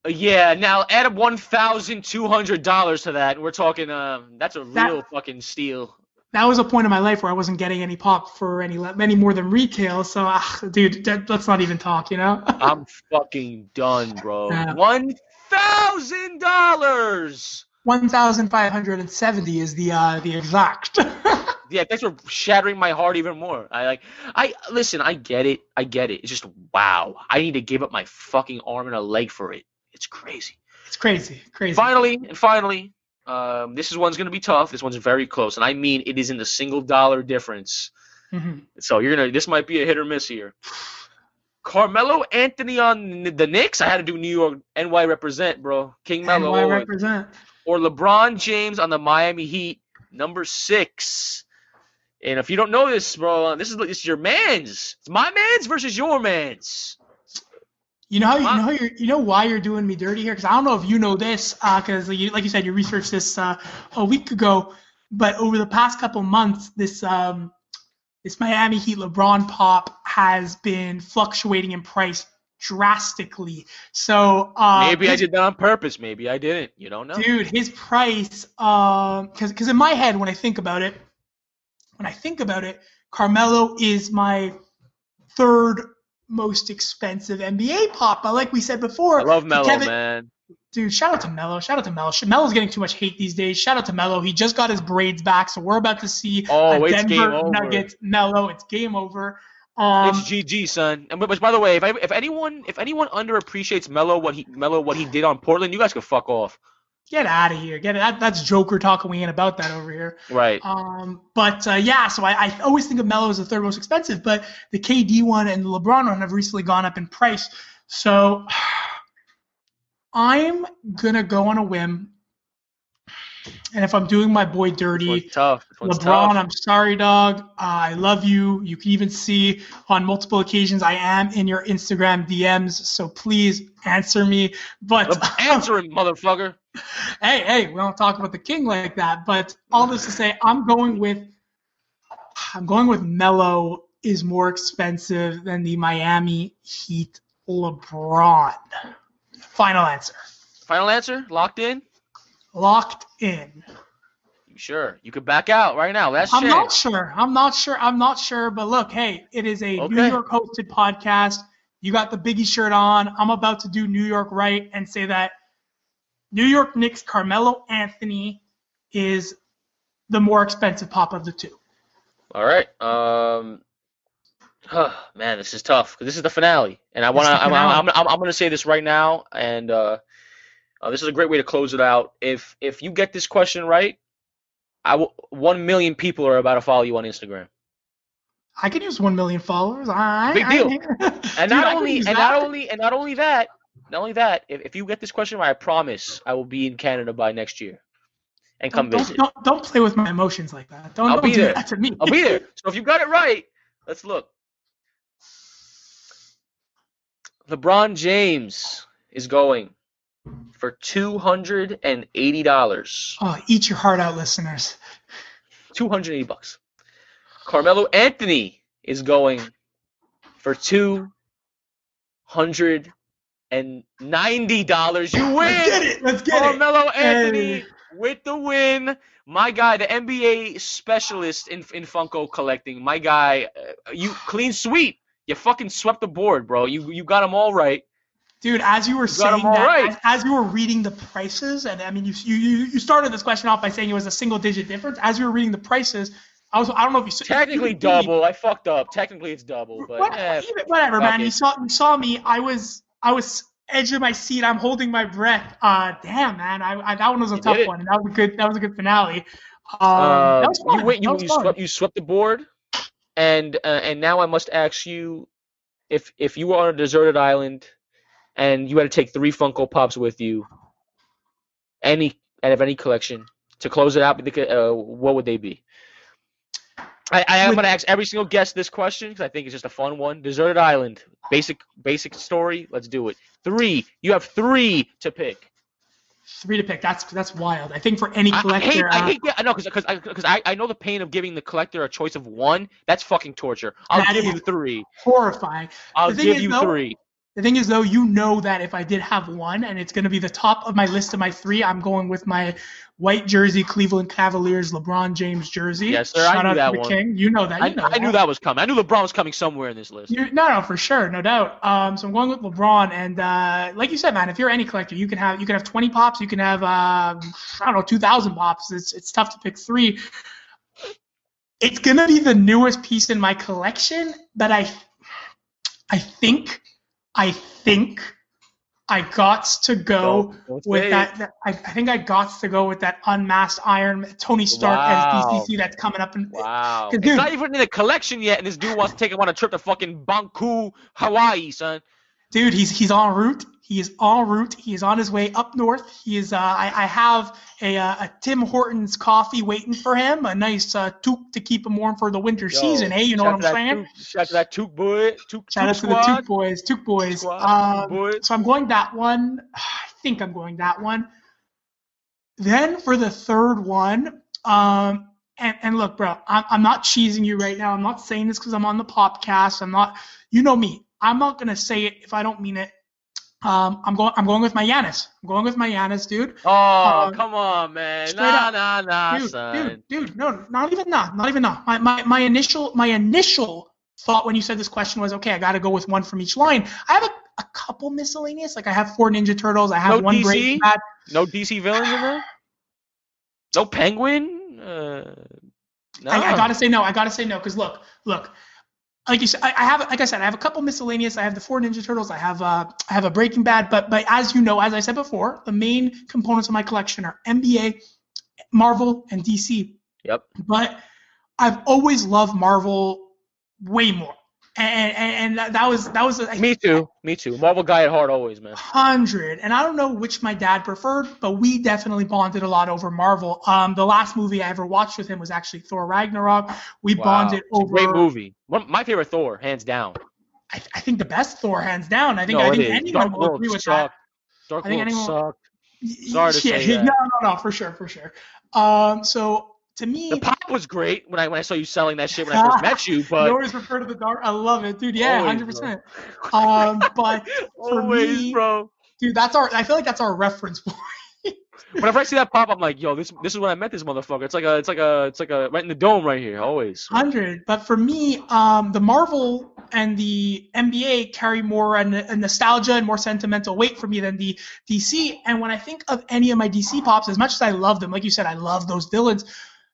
Yeah, now add one thousand two hundred dollars to that, and we're talking. Um, that's a That- real fucking steal. That was a point in my life where I wasn't getting any pop for any any more than retail. So, ah, dude, that, let's not even talk. You know. [laughs] I'm fucking done, bro. Yeah. One thousand dollars. 1,570 is the uh, the exact. [laughs] Yeah, thanks for shattering my heart even more. I like. I listen. I get it. I get it. It's just wow. I need to give up my fucking arm and a leg for it. It's crazy. it's crazy, crazy. Finally, and finally, um, this is one's gonna be tough. This one's very close, and I mean it isn't a single dollar difference. Mhm. So you're gonna. This might be a hit or miss here. Carmelo Anthony on the Knicks. I had to do New York NY represent, bro. King Melo. or, represent? or LeBron James on the Miami Heat, number six. And if you don't know this, bro, this is this is your man's. It's my man's versus your man's. You know how you know how you're, you know why you're doing me dirty here because I don't know if you know this because you, like you said you researched this uh, a week ago. but over the past couple months, this um, this Miami Heat LeBron pop has been fluctuating in price drastically. So uh, Maybe I did that on purpose. Maybe I didn't. You don't know. dude, his price, um, because because in my head when I think about it, when I think about it, Carmelo is my third most expensive NBA pop. But like we said before, I love Melo, Kevin- man. dude, shout out to Melo. Shout out to Melo. Sh- Melo's getting too much hate these days. Shout out to Melo. He just got his braids back, so we're about to see Oh, a it's Denver. Nuggets Melo. It's game over. Um, it's GG, son. And but, by the way, if I, if anyone if anyone underappreciates Melo what he Melo what he did on Portland, you guys can fuck off. Get out of here. Get it. That, that's Joker talking. We ain't about that over here. Right. Um, but uh, yeah, so I, I always think of Melo as the third most expensive, but the KD one and the LeBron one have recently gone up in price. So [sighs] I'm gonna go on a whim, and if I'm doing my boy dirty, tough. LeBron, tough. I'm sorry, dog. Uh, I love you. You can even see on multiple occasions I am in your Instagram DMs, so please answer me. But Answer him, [laughs] motherfucker. Hey, hey, we don't talk about the king like that. But all this to say, I'm going with I'm going with Melo is more expensive than the Miami Heat LeBron. Final answer. Final answer. Locked in. Locked in. You sure? You could back out right now. Last I'm chance. not sure. I'm not sure. I'm not sure. But look, hey, it is a New York hosted podcast. You got the Biggie shirt on. I'm about to do New York right and say that New York Knicks Carmelo Anthony is the more expensive pop of the two. All right. Um. man, this is tough this is the finale, and I want to. I'm, I'm, I'm, I'm going to say this right now, and uh, uh, this is a great way to close it out. If if you get this question right, I will. One million people are about to follow you on Instagram, I could use one million followers. I, Big I- deal. And [laughs] I not only and that. not only and not only that, not only that. If if you get this question right, I promise I will be in Canada by next year, and come don't, visit. don't, don't, don't play with my emotions like that. Don't, I'll don't be do there. that to me. I'll be there. So if you got it right, let's look. LeBron James is going for two hundred and eighty dollars. Oh, eat your heart out, listeners. Two hundred eighty bucks. Carmelo Anthony is going for two hundred and ninety dollars. You win. Let's get it. Let's get it. Carmelo Anthony Hey. with the win. My guy, the NBA specialist in in Funko collecting. My guy, uh, you clean sweep. You fucking swept the board, bro. You you got them all right. Dude, as you were 'em saying that, right. as, as you were reading the prices, and I mean, you, you you you started this question off by saying it was a single digit difference. As you were reading the prices, I was I don't know if you saw Technically you- double. I fucked up. Technically it's double, but What, eh, whatever, man. it. You saw you saw me. I was I was edge of my seat. I'm holding my breath. Uh, damn, man. I, I that one was a You tough one. That was a good that was a good finale. Um, uh, that was fun. you went. You you swept you swept the board, and uh, and now I must ask you, if if you were on a deserted island, and you had to take three Funko Pops with you, any out of any collection to close it out, uh, what would they be? I, I am gonna ask every single guest this question because I think it's just a fun one. Deserted island, basic basic story. Let's do it. Three. You have three to pick. Three to pick. That's that's wild. I think for any I, I collector, hate, I uh, hate, yeah, I know, because because I, because I, I know the pain of giving the collector a choice of one. That's fucking torture. I'll That give you three. horrifying. I'll give is, you though, three. The thing is, though, you know that if I did have one, and it's going to be the top of my list of my three, I'm going with my white jersey Cleveland Cavaliers LeBron James jersey. Yes, sir, I knew out that to the one. King. You know that. I, know I knew that was coming. I knew LeBron was coming somewhere in this list. You, no, no, for sure, no doubt. Um, so I'm going with LeBron, and uh, like you said, man, if you're any collector, you can have you can have 20 pops, you can have uh, I don't know 2,000 pops. It's it's tough to pick three. It's gonna be the newest piece in my collection, but I I think I think I got to go with that. that I, I think I got to go with that unmasked Iron Tony Stark Wow. SDCC that's coming up in Wow. 'Cause, It's not even in the collection yet, and this dude wants to take him on a trip to fucking Banku, Hawaii, son. Dude he's he's en route he is en route he is on his way up north he is uh, I, I have a, uh, a tim hortons coffee waiting for him a nice uh, toque to keep him warm for the winter Yo, season eh you know what i'm out to that saying Took- Shout out to that toque boy. toque, shout out to the toque boys toque boys Squad, um, Toque boys. so i'm going that one [sighs] i think i'm going that one then for the third one Um, and, and look, bro, I'm, I'm not cheesing you right now. I'm not saying this because I'm on the podcast. I'm not, you know me. I'm not gonna say it if I don't mean it. Um, I'm going. I'm going with my Giannis. I'm going with my Giannis, dude. Oh, Um, come on, man. Nah, up. nah, nah, dude, son. dude, dude, no, not even that, not even that. My, my, my initial, my initial thought when you said this question was, okay, I got to go with one from each line. I have a, a couple miscellaneous, like I have four Ninja Turtles, I have No one DC? Breaking Bad. No DC villains in there? No Penguin? Uh, no. I, I gotta say no. I gotta say no because look, look. Like you said, I, I have, like I said, I have a couple miscellaneous. I have the four Ninja Turtles. I have, uh, I have a Breaking Bad. But, but as you know, as I said before, the main components of my collection are NBA, Marvel, and DC. Yep. But I've always loved Marvel way more, and and, and that, that was that was a Me too. Me too. Marvel guy at heart always, man. hundred. And I don't know which my dad preferred, but we definitely bonded a lot over Marvel. Um, the last movie I ever watched with him was actually Thor Ragnarok. We Wow. bonded over. great movie. My favorite Thor, hands down. I, I think the best Thor, hands down. I think no, I think is. anyone Dark will agree with sucked. that. Dark I think World anyone- sucked. Sorry to yeah, say [laughs] that. No, no, no, for sure, for sure. Um, so to me, The pop was great when I when I saw you selling that shit when I first met you, [laughs] you but always refer to the dark. I love it, dude. Yeah, hundred percent. Um, but [laughs] for always, me- bro. dude, that's our. I feel like that's our reference point. [laughs] Whenever I see that pop, I'm like, yo, this this is when I met this motherfucker. It's like a it's like a it's like a right in the dome right here, always. Hundred. But for me, um, the Marvel and the NBA carry more a, a nostalgia and more sentimental weight for me than the DC. And when I think of any of my DC pops, as much as I love them, like you said, I love those villains.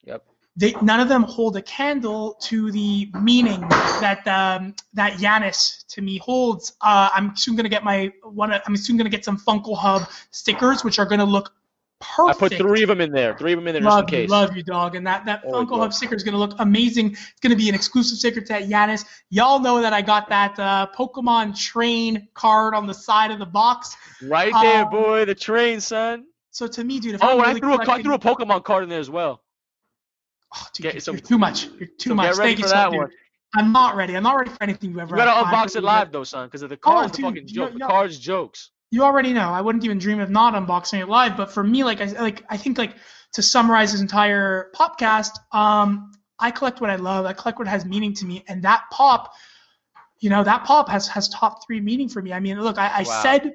Yep. They, none of them hold a candle to the meaning that um, that Giannis to me holds. Uh, I'm soon gonna get my one. I'm soon gonna get some Funko Hub stickers, which are gonna look perfect. I put three of them in there, three of them in there just in Love you, case. love you, dog. And that that Funko love. Hub sticker is gonna look amazing. It's gonna be an exclusive sticker to Giannis. Y'all know that I got that uh, Pokemon Train card on the side of the box. Right there, Um, boy, the train, son. So to me, dude, if Oh, I'm and I threw a I threw a Pokemon card in there as well. Oh, dude, Get you're, some- you're too much. You're too so much. get ready Thank you, for so, that dude. one. I'm not ready. I'm not ready for anything you ever. You gotta unbox it live though, son, because of the cards, dude, fucking joke, you- the cards jokes. You already know. I wouldn't even dream of not unboxing it live. But for me, like I like I think like to summarize this entire podcast, um, I collect what I love. I collect what has meaning to me, and that pop, you know, that pop has has top three meaning for me. I mean, look, I, I Wow. said.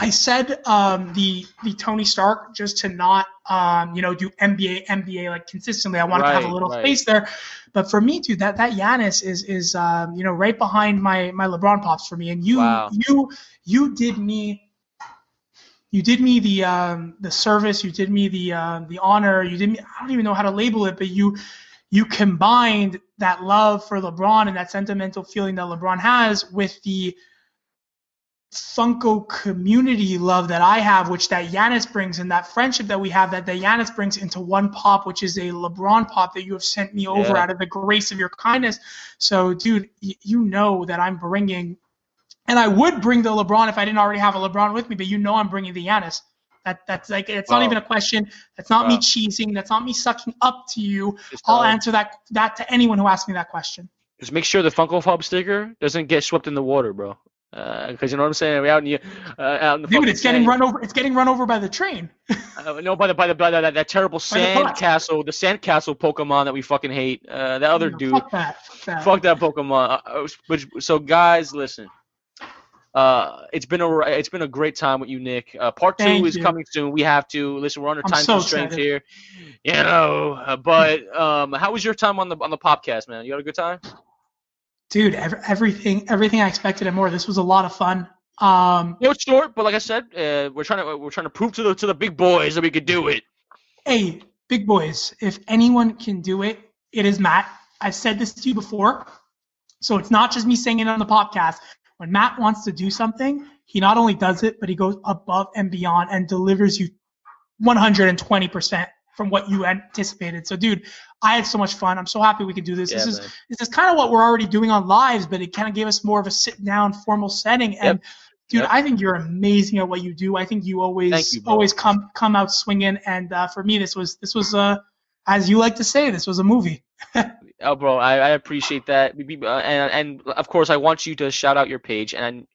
I said um, the the Tony Stark just to not um, you know do NBA NBA like consistently. I wanted to have a little right. space there, but for me, dude, that that Giannis is is um, you know right behind my my LeBron pops for me. And you Wow. you you did me you did me the um, the service, you did me the um, the honor, you did me I don't even know how to label it, but you you combined that love for LeBron and that sentimental feeling that LeBron has with the Funko community love that I have, which that Giannis brings, and that friendship that we have, that the Giannis brings into one pop, which is a LeBron pop that you have sent me over Yeah. out of the grace of your kindness. So, dude, y- you know that I'm bringing, and I would bring the LeBron if I didn't already have a LeBron with me, but you know I'm bringing the Giannis. That that's like it's not even a question. That's not me Wow. cheesing. That's not me sucking up to you. I'll answer that that to anyone who asks me that question. Just make sure the Funko Pop sticker doesn't get swept in the water, bro. Because you know what I'm saying. We're out in the uh, out in the Dude, it's getting sand. run over. It's getting run over by the train. Uh, no, by the by the by the, that, that terrible sand castle, the sand castle Pokemon that we fucking hate. Uh, that other No, dude. Fuck that. Fuck that. Fuck that Pokemon. Uh, uh, Which, so guys, listen. Uh, it's been a it's been a great time with you, Nick. Uh, part two Thank is you. coming soon. We have to listen. We're under time so constraints excited. here, you know. Uh, but um, how was your time on the on the podcast, man? You had a good time? Dude, ev- everything, everything I expected and more. This was a lot of fun. Um, You know, it's short, but like I said, uh, we're trying to we're trying to prove to the to the big boys that we could do it. hey, big boys, if anyone can do it, it is Matt. I've said this to you before, so it's not just me saying it on the podcast. When Matt wants to do something, he not only does it, but he goes above and beyond and delivers you 120% from what you anticipated. So, dude, I had so much fun. I'm so happy we could do this. Yeah, this is man. this is kind of what we're already doing on lives, but it kind of gave us more of a sit down formal setting. And dude, Yep. I think you're amazing at what you do. I think you always you, always come come out swinging. And uh, for me, this was this was uh, as you like to say, this was a movie. [laughs] Oh, bro, I, I appreciate that. Uh, And and of course, I want you to shout out your page. And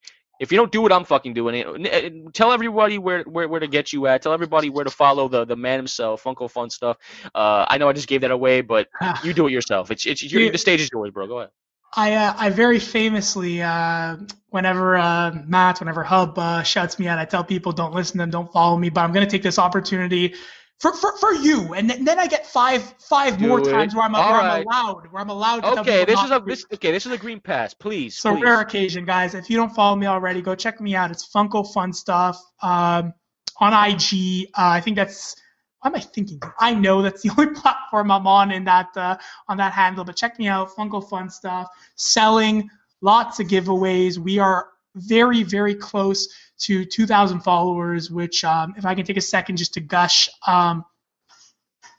If you don't do it, I'm fucking doing it. Uh, Tell everybody where, where where to get you at. Tell everybody where to follow the the man himself, Funko Fun stuff. Uh, I know I just gave that away, but [sighs] you do it yourself. It's it's your, the stage is yours, bro. Go ahead. I uh, I very famously, uh, whenever uh, Matt, whenever Hub uh, shouts me out, I tell people don't listen to them, don't follow me. But I'm gonna take this opportunity for for, for you, and then, then I get five five Do more it. times where I'm, where right. I'm allowed, where I'm allowed. To Okay, this is a this okay. This is a green pass. Please, So please. rare occasion, guys. If you don't follow me already, go check me out. It's Funko Fun Stuff um, on IG. Uh, I think that's. What am I thinking? I know that's the [laughs] only platform I'm on in that uh, on that handle. But check me out, Funko Fun Stuff. Selling lots of giveaways. We are very very close to 2,000 followers, which um, if I can take a second just to gush, um,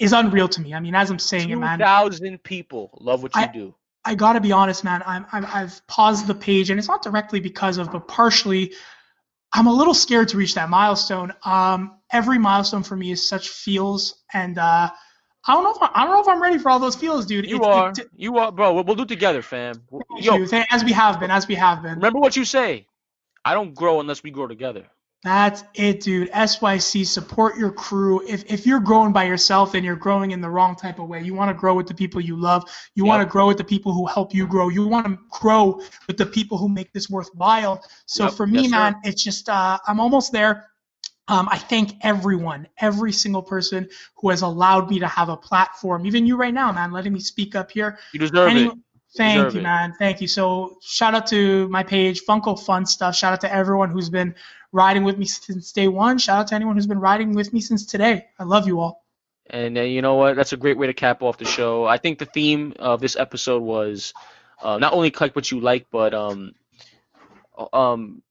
is unreal to me. I mean, as I'm saying it, man. thousand people love what you I- do. I gotta be honest, man. I'm, I'm I've paused the page, and it's not directly because of, but partially, I'm a little scared to reach that milestone. Um, every milestone for me is such feels, and uh, I don't know if I, I don't know if I'm ready for all those feels, dude. You are, it- you are, bro. We'll, we'll do it together, fam. thank Yo, you. As we have been, as we have been. remember what you say. I don't grow unless we grow together. That's it, dude. SYC, support your crew. If if you're growing by yourself, and you're growing in the wrong type of way. You want to grow with the people you love. You want to grow with the people who help you grow. You want to grow with the people who make this worthwhile. So Yep. for me, Yes, sir. man, it's just uh, I'm almost there. Um, I thank everyone, every single person who has allowed me to have a platform. Even you right now, man, letting me speak up here. You deserve Any- it. Thank Deserve you, it. man. Thank you. So shout out to my page, Funko Fun Stuff. Shout out to everyone who's been riding with me since day one. Shout out to anyone who's been riding with me since today. I love you all. And uh, you know what? That's a great way to cap off the show. I think the theme of this episode was uh, not only collect what you like, but um, um,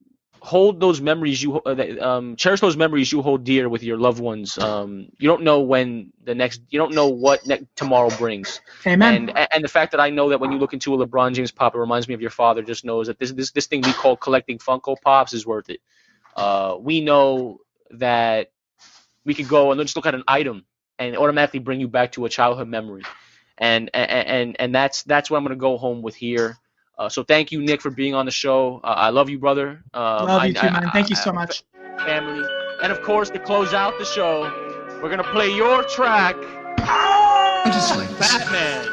hold those memories you uh, um, cherish those memories you hold dear with your loved ones. Um, you don't know when the next, you don't know what ne- tomorrow brings. Amen. And and the fact that I know that when you look into a LeBron James pop, it reminds me of your father. Just knows that this this this thing we call collecting Funko Pops is worth it. Uh, we know that we could go and just look at an item and automatically bring you back to a childhood memory, and and and, and that's that's what I'm gonna go home with here. Uh, so thank you, Nick, for being on the show. Uh, I love you, brother. Um, love I- you too, I- man. I- Thank you I- so much. family. And of course, to close out the show, we're gonna play your track, just like. Batman.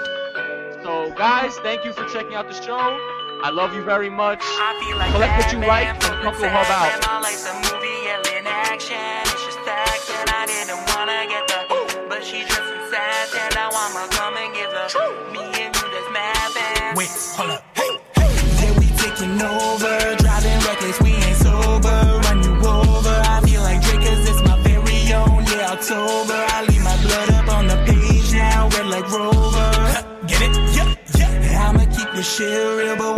So, guys, thank you for checking out the show. I love you very much. I feel like Collect what you like and flipping Funko Hub sad, out. The real, but